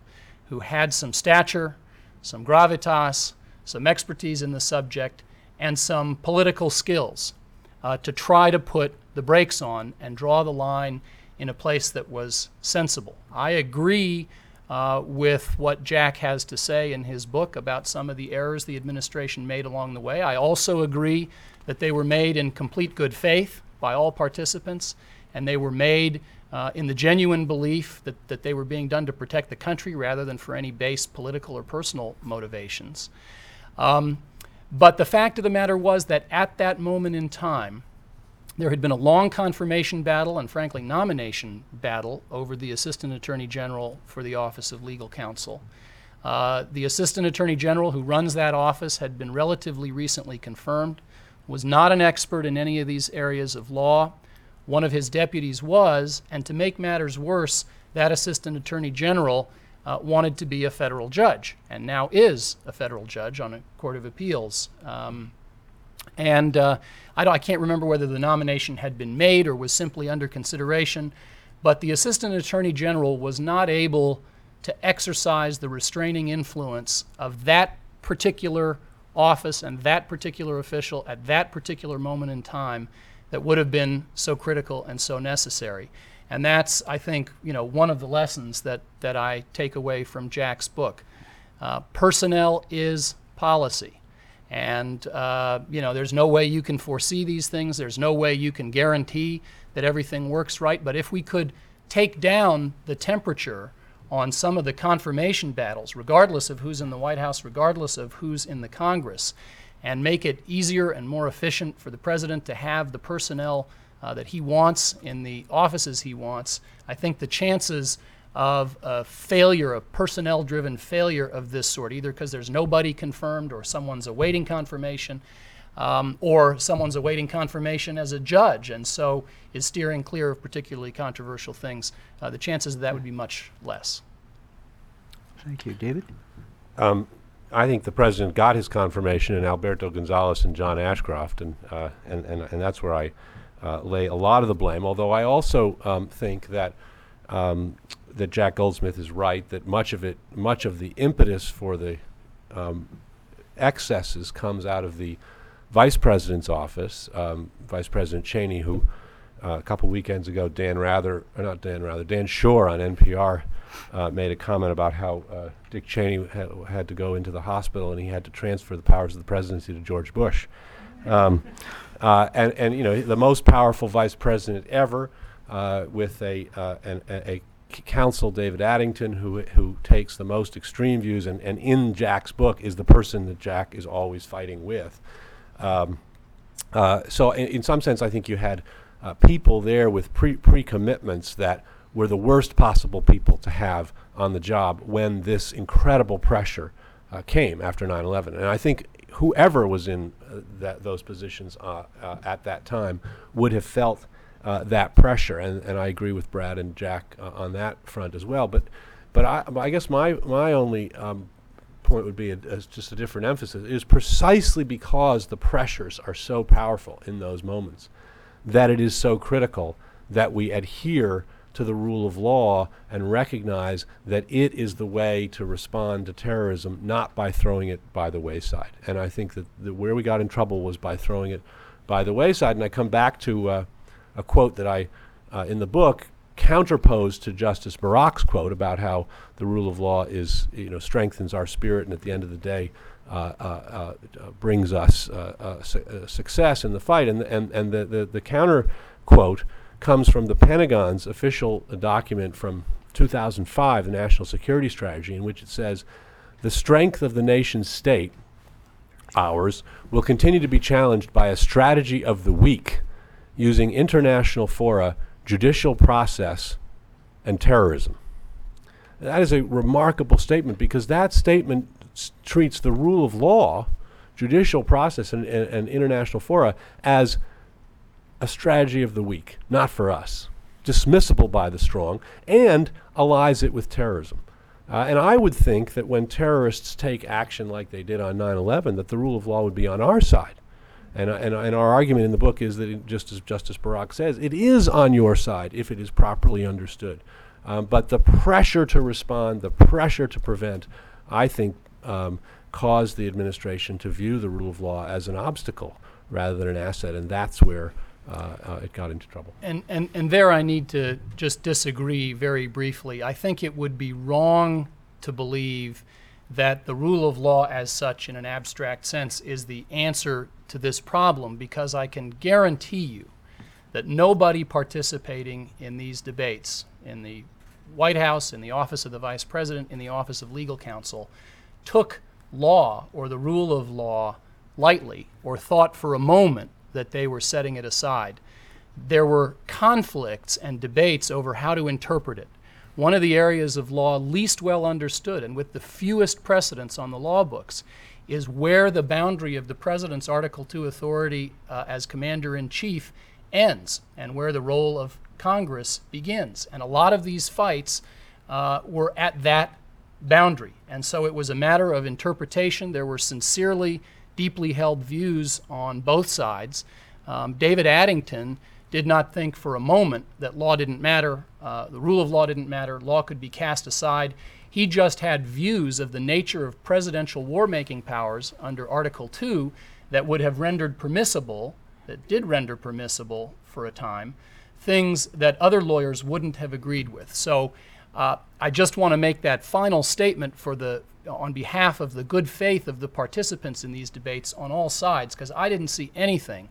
Speaker 3: who had some stature, some gravitas, some expertise in the subject, and some political skills uh, to try to put the brakes on and draw the line in a place that was sensible. I agree uh, with what Jack has to say in his book about some of the errors the administration made along the way. I also agree that they were made in complete good faith by all participants, and they were made uh, in the genuine belief that, that they were being done to protect the country rather than for any base political or personal motivations. Um, but the fact of the matter was that at that moment in time, there had been a long confirmation battle and, frankly, nomination battle over the Assistant Attorney General for the Office of Legal Counsel. Uh, the Assistant Attorney General who runs that office had been relatively recently confirmed, was not an expert in any of these areas of law. One of his deputies was, and to make matters worse, that Assistant Attorney General uh, wanted to be a federal judge and now is a federal judge on a Court of Appeals. Um, and uh, I, I can't remember whether the nomination had been made or was simply under consideration, but the Assistant Attorney General was not able to exercise the restraining influence of that particular office and that particular official at that particular moment in time that would have been so critical and so necessary. And that's, I think, you know, one of the lessons that, that I take away from Jack's book. Uh, personnel is policy. And, uh, you know, there's no way you can foresee these things. There's no way you can guarantee that everything works right. But if we could take down the temperature on some of the confirmation battles, regardless of who's in the White House, regardless of who's in the Congress, and make it easier and more efficient for the president to have the personnel uh, that he wants in the offices he wants, I think the chances of a failure, a personnel driven failure of this sort, either because there's nobody confirmed or someone's awaiting confirmation. Um, or someone's awaiting confirmation as a judge and so is steering clear of particularly controversial things, uh, the chances of that would be much less.
Speaker 1: Thank you. David?
Speaker 2: I think the president got his confirmation in Alberto Gonzales and John Ashcroft, and uh, and, and and that's where I uh, lay a lot of the blame. Although I also um, think that um, that Jack Goldsmith is right that much of it, much of the impetus for the um, excesses comes out of the vice president's office, um, Vice President Cheney, who uh, a couple weekends ago, Dan Rather, or not Dan Rather, Dan Schorr on NPR uh, made a comment about how uh, Dick Cheney had, had to go into the hospital and he had to transfer the powers of the presidency to George Bush. Um, uh, and, and, you know, the most powerful vice president ever uh, with a, uh, an, a, counsel, David Addington, who, who takes the most extreme views, and, and in Jack's book is the person that Jack is always fighting with. Um, uh, so, in, in some sense, I think you had uh, people there with pre pre commitments that were the worst possible people to have on the job when this incredible pressure uh, came after 9 11. And I think whoever was in uh, that, those positions uh, uh, at that time would have felt uh, that pressure. And, and I agree with Brad and Jack uh, on that front as well. But But I, I guess my, my only um, point would be a, as just a different emphasis. Is precisely because the pressures are so powerful in those moments that it is so critical that we adhere to the rule of law and recognize that it is the way to respond to terrorism, not by throwing it by the wayside. And I think that where we got in trouble was by throwing it by the wayside. And I come back to uh, a quote that I, uh, in the book, counterposed to Justice Barak's quote about how the rule of law is, you know, strengthens our spirit and at the end of the day uh, uh, uh, brings us uh, uh, su- success in the fight. And, and, and the, the, the counter quote comes from the Pentagon's official document from 2005, the National Security Strategy, in which it says the strength of the nation's state, ours, will continue to be challenged by a strategy of the weak using international fora, judicial process, and terrorism. That is a remarkable statement because that statement s- treats the rule of law, judicial process, and, and, and international fora as a strategy of the weak, not for us, dismissible by the strong, and allies it with terrorism. Uh, and I would think that when terrorists take action like they did on 9 11, that the rule of law would be on our side. And, and, and our argument in the book is that, it, just as Justice Barak says, it is on your side if it is properly understood. Um, but the pressure to respond, the pressure to prevent, I think, um, caused the administration to view the rule of law as an obstacle rather than an asset. And that's where uh, uh, it got into trouble.
Speaker 3: And, and, and there I need to just disagree very briefly. I think it would be wrong to believe that the rule of law, as such, in an abstract sense, is the answer to this problem because I can guarantee you that nobody participating in these debates in the White House, in the office of the Vice President, in the office of legal counsel, took law or the rule of law lightly or thought for a moment that they were setting it aside. There were conflicts and debates over how to interpret it. One of the areas of law least well understood and with the fewest precedents on the law books is where the boundary of the president's Article II authority uh, as commander in chief ends and where the role of Congress begins. And a lot of these fights uh, were at that boundary. And so it was a matter of interpretation. There were sincerely, deeply held views on both sides. Um, David Addington did not think for a moment that law didn't matter, uh, the rule of law didn't matter, law could be cast aside. He just had views of the nature of presidential war making powers under Article 2 that would have rendered permissible, that did render permissible for a time, things that other lawyers wouldn't have agreed with. So uh, I just want to make that final statement for the on behalf of the good faith of the participants in these debates on all sides, because I didn't see anything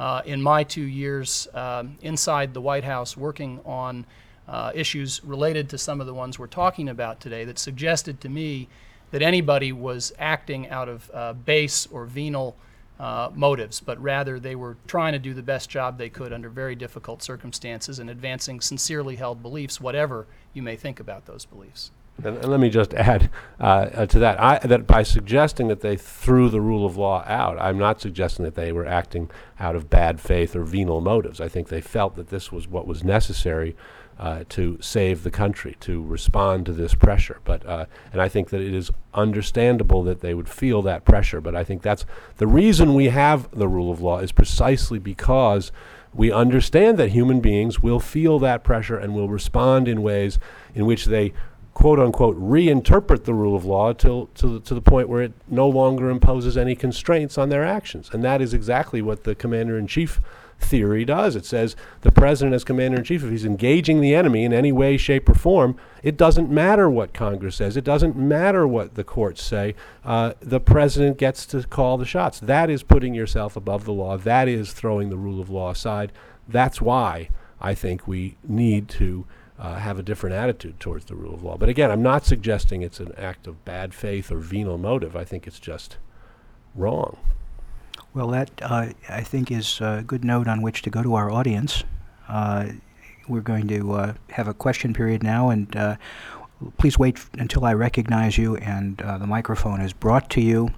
Speaker 3: uh, in my two years um, inside the White House working on uh, issues related to some of the ones we're talking about today that suggested to me that anybody was acting out of uh, base or venal uh, motives, but rather they were trying to do the best job they could under very difficult circumstances and advancing sincerely held beliefs, whatever you may think about those beliefs.
Speaker 2: And, and let me just add uh, uh, to that, I, that by suggesting that they threw the rule of law out, I'm not suggesting that they were acting out of bad faith or venal motives. I think they felt that this was what was necessary uh, to save the country, to respond to this pressure. But uh, and I think that it is understandable that they would feel that pressure. But I think that's the reason we have the rule of law is precisely because we understand that human beings will feel that pressure and will respond in ways in which they quote unquote reinterpret the rule of law till to the, to the point where it no longer imposes any constraints on their actions. And that is exactly what the commander in chief theory does. It says the president as commander in chief if he's engaging the enemy in any way shape or form it doesn't matter what congress says. It doesn't matter what the courts say. Uh, the president gets to call the shots. That is putting yourself above the law. That is throwing the rule of law aside. That's why i think we need to uh, have a different attitude towards the rule of law. But again, I'm not suggesting it's an act of bad faith or venal motive. I think it's just wrong.
Speaker 1: Well, that uh, I think is a good note on which to go to our audience. Uh, we're going to uh, have a question period now, and uh, please wait f- until I recognize you and uh, the microphone is brought to you.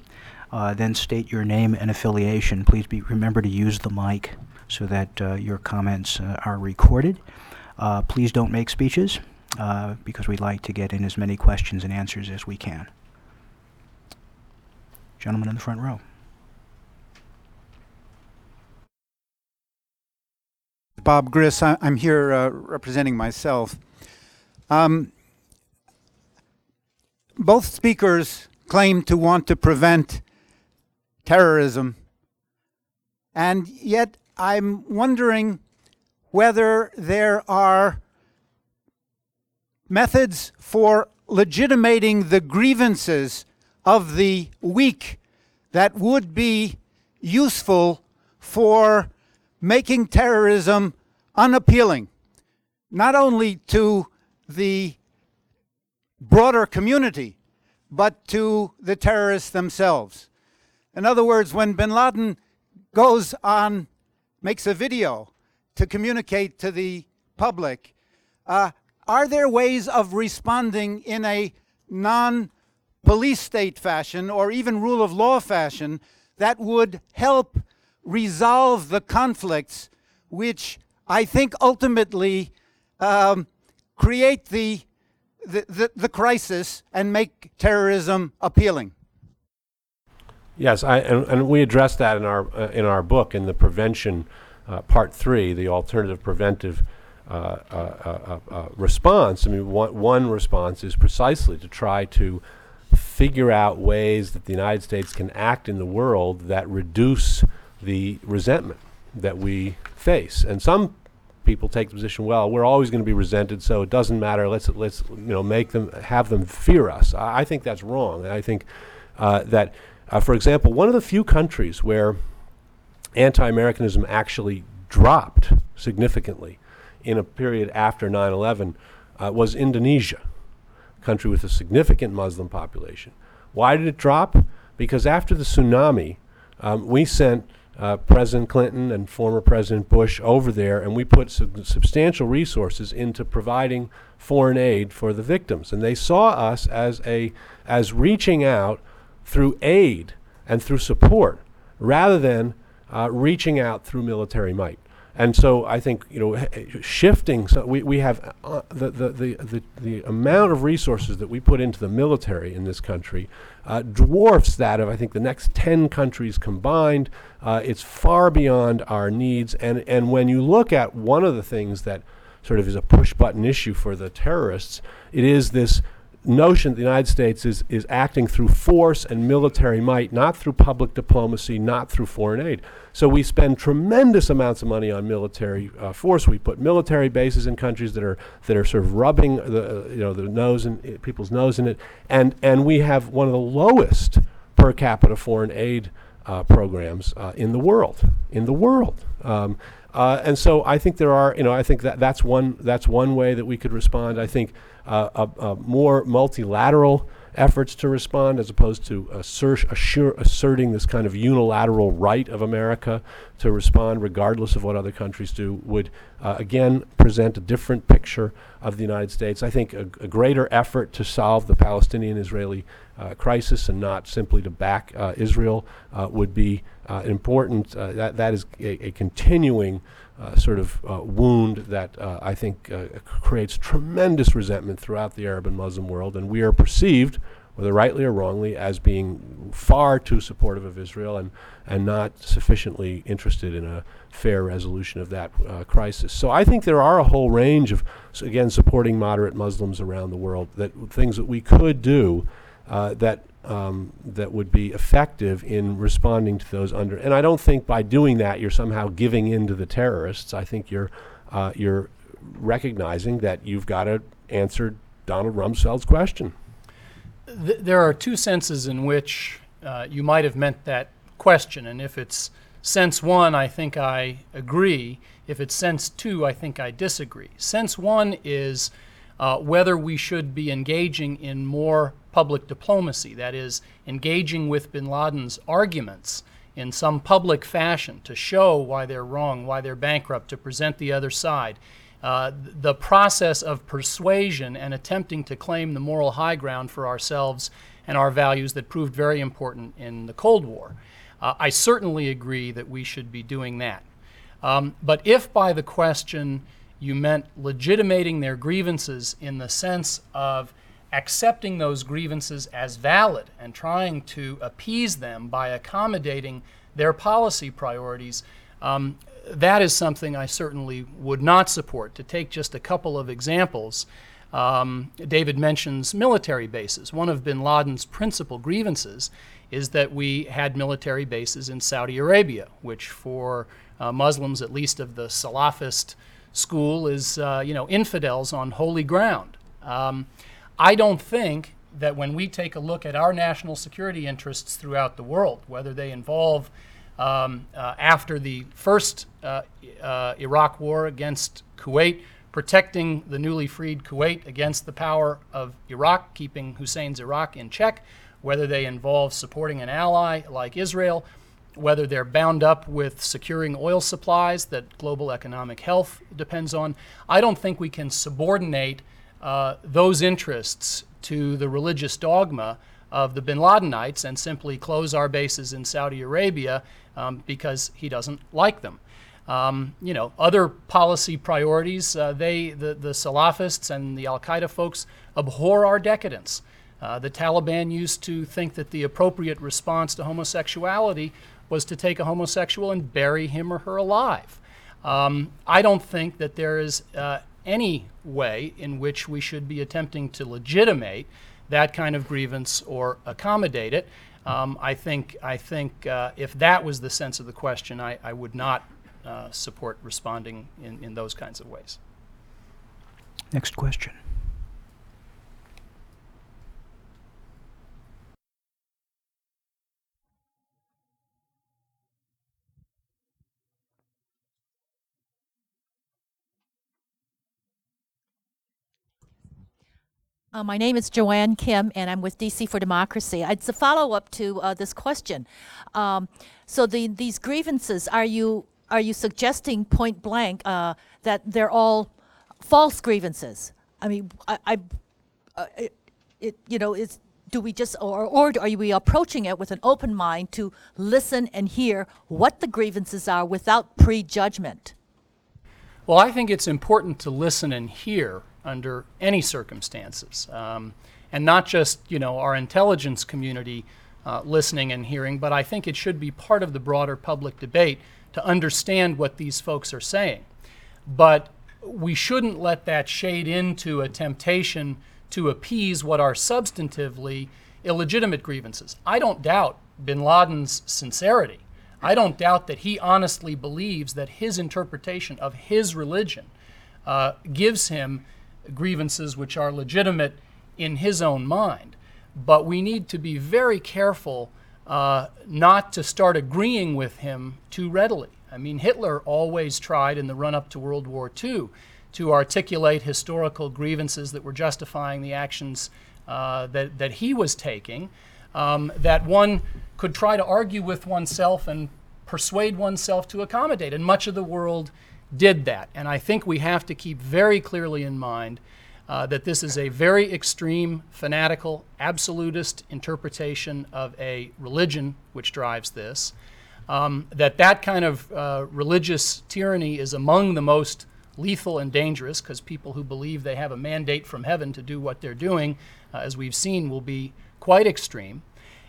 Speaker 1: Then state your name and affiliation. Please be remember to use the mic so that your comments are recorded. Uh, please don't make speeches. uh, because we'd like to get in as many questions and answers as we can. Gentlemen in the front row.
Speaker 4: Bob Griss. I'm here uh, representing myself. Um, both speakers claim to want to prevent terrorism, and yet I'm wondering whether there are methods for legitimating the grievances of the weak that would be useful for making terrorism unappealing, not only to the broader community, but to the terrorists themselves. In other words, when bin Laden goes on, makes a video to communicate to the public, uh, are there ways of responding in a non police state fashion or even rule of law fashion that would help resolve the conflicts which I think ultimately um, create the, the, the, the crisis and make terrorism appealing?
Speaker 2: Yes, I, and, and we address that in our, uh, in our book, in the prevention, uh, part three, the alternative preventive uh, uh, uh, uh, response. I mean, one, one response is precisely to try to figure out ways that the United States can act in the world that reduce the resentment that we face. And some people take the position, well, we're always going to be resented, so it doesn't matter. Let's let's you know make them have them fear us. I, I think that's wrong. I think uh, that, uh, for example, one of the few countries where anti-Americanism actually dropped significantly in a period after 9/11 uh, was Indonesia, a country with a significant Muslim population. Why did it drop? Because after the tsunami, um, we sent uh, President Clinton and former President Bush over there, and we put sub- substantial resources into providing foreign aid for the victims. And they saw us as a as reaching out through aid and through support, rather than uh, reaching out through military might. And so I think you know shifting. So we, we have uh, the, the, the, the the amount of resources that we put into the military in this country uh, dwarfs that of I think the next ten countries combined. Uh, it's far beyond our needs. And and when you look at one of the things that sort of is a push button issue for the terrorists, it is this notion that the United States is, is acting through force and military might, not through public diplomacy, not through foreign aid. So we spend tremendous amounts of money on military uh, force. We put military bases in countries that are that are sort of rubbing the uh, you know the nose in uh, people's nose in it, and and we have one of the lowest per capita foreign aid uh, programs uh, in the world. In the world. Um, uh, and so I think there are, you know, I think that that's one that's one way that we could respond. I think uh, a, a more multilateral efforts to respond as opposed to asserting this kind of unilateral right of America to respond regardless of what other countries do would uh, again present a different picture of the United States. I think a, a greater effort to solve the Palestinian Israeli uh, crisis and not simply to back uh, Israel uh, would be uh, important. Uh, that, that is a, a continuing uh, sort of uh, wound that uh, I think uh, creates tremendous resentment throughout the Arab and Muslim world, and we are perceived, whether rightly or wrongly, as being far too supportive of Israel and, and not sufficiently interested in a fair resolution of that uh, crisis. So I think there are a whole range of, again, supporting moderate Muslims around the world, that things that we could do uh, that um, that would be effective in responding to those under. And I don't think by doing that you're somehow giving in to the terrorists. I think you're uh, you're recognizing that you've got to answer Donald Rumsfeld's question.
Speaker 3: Th- there are two senses in which uh, you might have meant that question, and if it's sense one, I think I agree. If it's sense two, I think I disagree. Sense one is uh, whether we should be engaging in more public diplomacy, that is, engaging with bin Laden's arguments in some public fashion to show why they're wrong, why they're bankrupt, to present the other side. Uh, the process of persuasion and attempting to claim the moral high ground for ourselves and our values that proved very important in the Cold War. Uh, I certainly agree that we should be doing that. Um, but if by the question you meant legitimating their grievances in the sense of accepting those grievances as valid and trying to appease them by accommodating their policy priorities, um, that is something I certainly would not support. To take just a couple of examples, um, David mentions military bases. One of bin Laden's principal grievances is that we had military bases in Saudi Arabia, which for uh, Muslims, at least of the Salafist school, is uh, you know infidels on holy ground. Um, I don't think that when we take a look at our national security interests throughout the world, whether they involve um, uh, after the first uh, uh, Iraq war against Kuwait, protecting the newly freed Kuwait against the power of Iraq, keeping Hussein's Iraq in check, whether they involve supporting an ally like Israel, whether they're bound up with securing oil supplies that global economic health depends on. I don't think we can subordinate uh, those interests to the religious dogma of the bin Ladenites and simply close our bases in Saudi Arabia um, because he doesn't like them. Um, you know, other policy priorities, uh, they, the, the Salafists and the Al Qaeda folks abhor our decadence. Uh, the Taliban used to think that the appropriate response to homosexuality was to take a homosexual and bury him or her alive. Um, I don't think that there is uh, any way in which we should be attempting to legitimate that kind of grievance or accommodate it. Um, I think, I think uh, if that was the sense of the question, I, I would not uh, support responding in, in those kinds of ways.
Speaker 1: Next question.
Speaker 5: Uh, my name is Joanne Kim, and I'm with DC for Democracy. It's a follow up to uh, this question. Um, so, the, these grievances, are you are you suggesting point blank uh, that they're all false grievances? I mean, I, I uh, it, it, you know, is do we just or or are we approaching it with an open mind to listen and hear what the grievances are without prejudgment?
Speaker 3: Well, I think it's important to listen and hear under any circumstances, um, and not just you know our intelligence community uh, listening and hearing, but I think it should be part of the broader public debate to understand what these folks are saying. But we shouldn't let that shade into a temptation to appease what are substantively illegitimate grievances. I don't doubt bin Laden's sincerity. I don't doubt that he honestly believes that his interpretation of his religion uh, gives him grievances which are legitimate in his own mind. But we need to be very careful uh, not to start agreeing with him too readily. I mean, Hitler always tried in the run up to World War II to articulate historical grievances that were justifying the actions uh, that, that he was taking, um, that one could try to argue with oneself and persuade oneself to accommodate. And much of the world did that. And I think we have to keep very clearly in mind uh, that this is a very extreme, fanatical, absolutist interpretation of a religion which drives this. Um, that that kind of uh, religious tyranny is among the most lethal and dangerous because people who believe they have a mandate from heaven to do what they're doing, uh, as we've seen, will be quite extreme.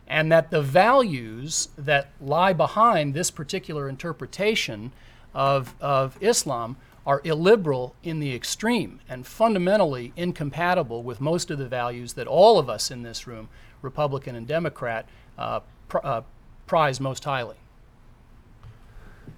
Speaker 3: And that the values that lie behind this particular interpretation of, of Islam are illiberal in the extreme and fundamentally incompatible with most of the values that all of us in this room, Republican and Democrat, uh, pr- uh, prize most highly.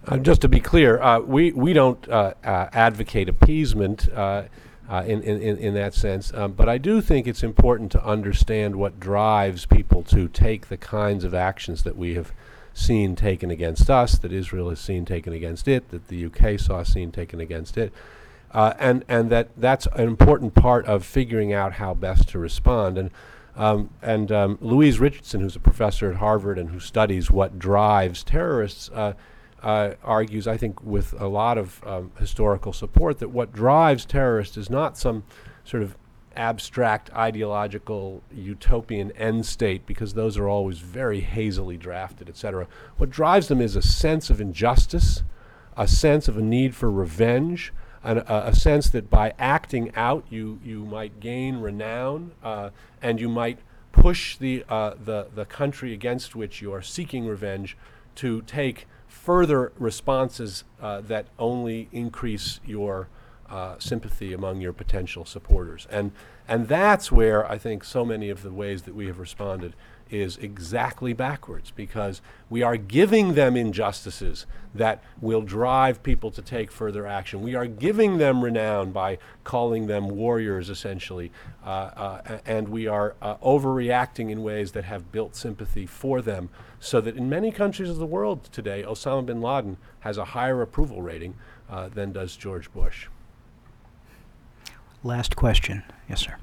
Speaker 2: Uh, just to be clear, uh, we, we don't uh, uh, advocate appeasement in, in, in that sense, um, but I do think it's important to understand what drives people to take the kinds of actions that we have seen taken against us, that Israel has seen taken against it, that the UK saw seen taken against it. Uh, and, and that that's an important part of figuring out how best to respond. And, um, and um, Louise Richardson, who's a professor at Harvard and who studies what drives terrorists, uh, uh, argues, I think, with a lot of um, historical support, that what drives terrorists is not some sort of abstract ideological utopian end state because those are always very hazily drafted, etc. What drives them is a sense of injustice, a sense of a need for revenge, an, a, a sense that by acting out, you, you might gain renown uh, and you might push the, uh, the, the country against which you are seeking revenge to take further responses uh, that only increase your uh, sympathy among your potential supporters. And, and that's where I think so many of the ways that we have responded is exactly backwards because we are giving them injustices that will drive people to take further action. We are giving them renown by calling them warriors, essentially, uh, uh, and we are uh, overreacting in ways that have built sympathy for them. So that in many countries of the world today, Osama bin Laden has a higher approval rating uh, than does George Bush.
Speaker 1: Last question. Yes, sir.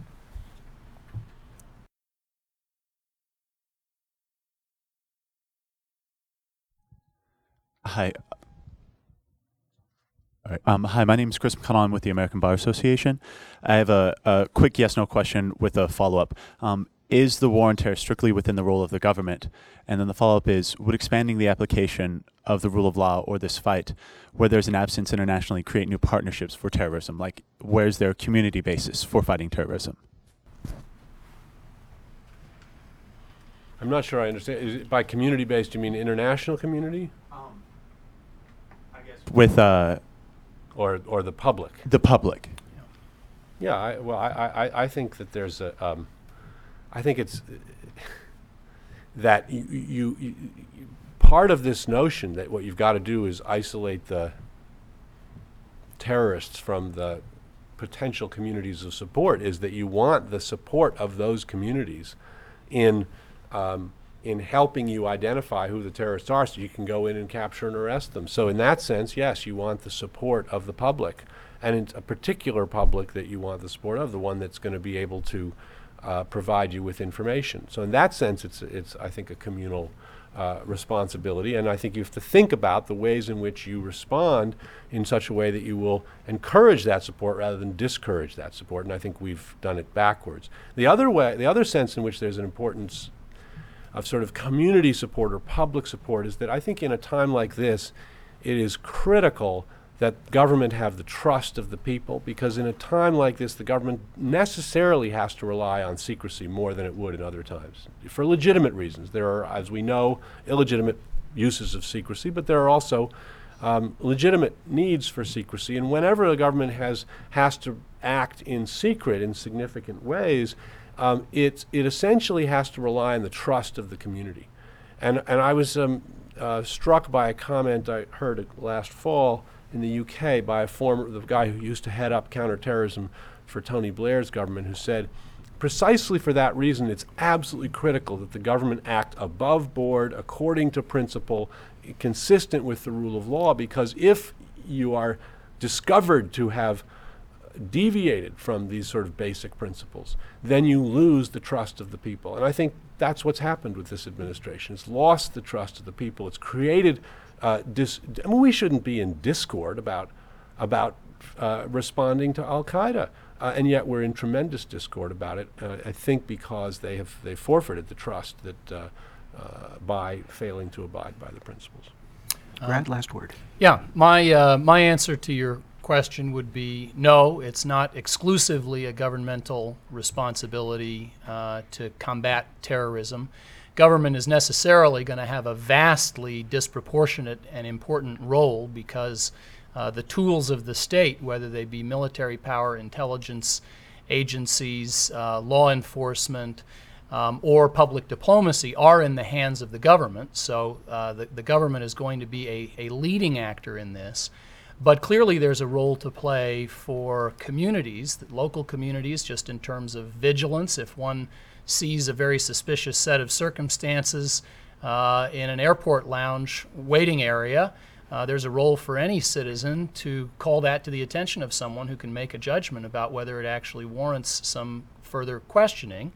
Speaker 6: Hi. All right. Um, hi, my name is Chris McConnell. I'm with the American Bar Association. I have a, a quick yes no question with a follow up. Um, is the war on terror strictly within the role of the government? And then the follow up is Would expanding the application of the rule of law or this fight, where there's an absence internationally, create new partnerships for terrorism? Like, where's their community basis for fighting terrorism?
Speaker 2: I'm not sure I understand. Is it by community based, you mean international community
Speaker 6: With uh,
Speaker 2: or, or the public?
Speaker 6: the public.
Speaker 2: Yeah, I, well, I, I, I think that there's a, um, I think it's that you, you, you, part of this notion that what you've got to do is isolate the terrorists from the potential communities of support is that you want the support of those communities in um, in helping you identify who the terrorists are so you can go in and capture and arrest them. So in that sense, yes, you want the support of the public and in a particular public that you want the support of, the one that's going to be able to uh, provide you with information. So in that sense, it's, it's I think, a communal uh, responsibility. And I think you have to think about the ways in which you respond in such a way that you will encourage that support rather than discourage that support. And I think we've done it backwards. The other way, the other sense in which there's an importance of sort of community support or public support is that I think in a time like this, it is critical that government have the trust of the people because in a time like this, the government necessarily has to rely on secrecy more than it would in other times for legitimate reasons. There are, as we know, illegitimate uses of secrecy, but there are also um, legitimate needs for secrecy. And whenever the government has has to act in secret in significant ways, um, it, it essentially has to rely on the trust of the community. And, and I was um, uh, struck by a comment I heard last fall in the UK by a former, the guy who used to head up counterterrorism for Tony Blair's government, who said, precisely for that reason, it's absolutely critical that the government act above board, according to principle, consistent with the rule of law, because if you are discovered to have deviated from these sort of basic principles, then you lose the trust of the people. And I think that's what's happened with this administration. It's lost the trust of the people. It's created uh, dis- I mean, we shouldn't be in discord about about uh, responding to Al Qaeda, uh, and yet we're in tremendous discord about it. Uh, I think because they have they forfeited the trust that uh, uh, by failing to abide by the principles.
Speaker 1: Grant, last word.
Speaker 3: Yeah, my, uh, my answer to your question would be no, it's not exclusively a governmental responsibility uh, to combat terrorism. Government is necessarily going to have a vastly disproportionate and important role because uh, the tools of the state, whether they be military power, intelligence agencies, uh, law enforcement, um, or public diplomacy are in the hands of the government. So uh, the, the government is going to be a, a leading actor in this. But clearly, there's a role to play for communities, local communities, just in terms of vigilance. If one sees a very suspicious set of circumstances uh, in an airport lounge waiting area, uh, there's a role for any citizen to call that to the attention of someone who can make a judgment about whether it actually warrants some further questioning.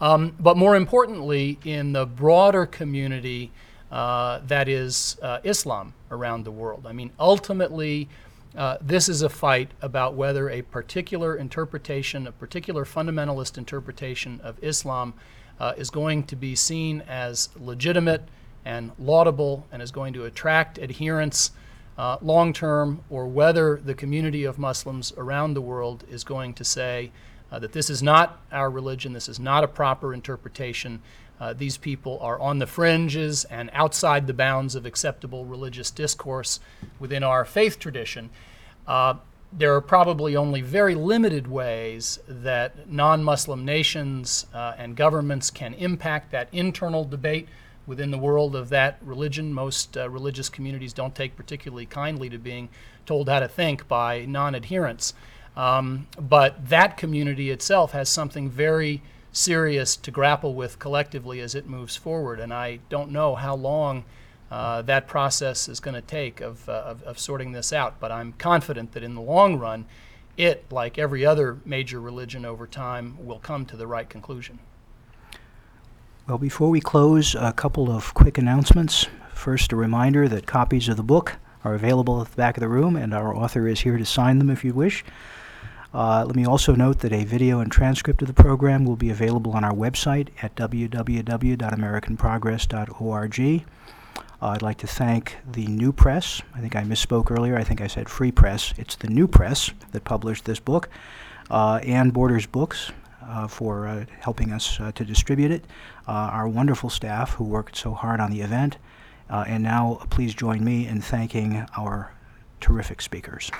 Speaker 3: Um, but more importantly, in the broader community uh, that is uh, Islam around the world. I mean, ultimately, uh, this is a fight about whether a particular interpretation, a particular fundamentalist interpretation of Islam, uh, is going to be seen as legitimate and laudable and is going to attract adherents uh, long term or whether the community of Muslims around the world is going to say uh, that this is not our religion, this is not a proper interpretation. Uh, these people are on the fringes and outside the bounds of acceptable religious discourse within our faith tradition. Uh, there are probably only very limited ways that non Muslim nations uh, and governments can impact that internal debate within the world of that religion. Most uh, religious communities don't take particularly kindly to being told how to think by non adherents. Um, but that community itself has something very serious to grapple with collectively as it moves forward. And I don't know how long uh, that process is going to take of, uh, of, of sorting this out. But I'm confident that in the long run, it, like every other major religion over time, will come to the right conclusion.
Speaker 1: Well, before we close, a couple of quick announcements. First, a reminder that copies of the book are available at the back of the room, and our author is here to sign them if you wish. Uh, let me also note that a video and transcript of the program will be available on our website at www.americanprogress.org. Uh, I'd like to thank the New Press. I think I misspoke earlier. I think I said Free Press. It's the New Press that published this book, uh, and Borders Books uh, for uh, helping us uh, to distribute it, uh, our wonderful staff who worked so hard on the event, and now please join me in thanking our terrific speakers.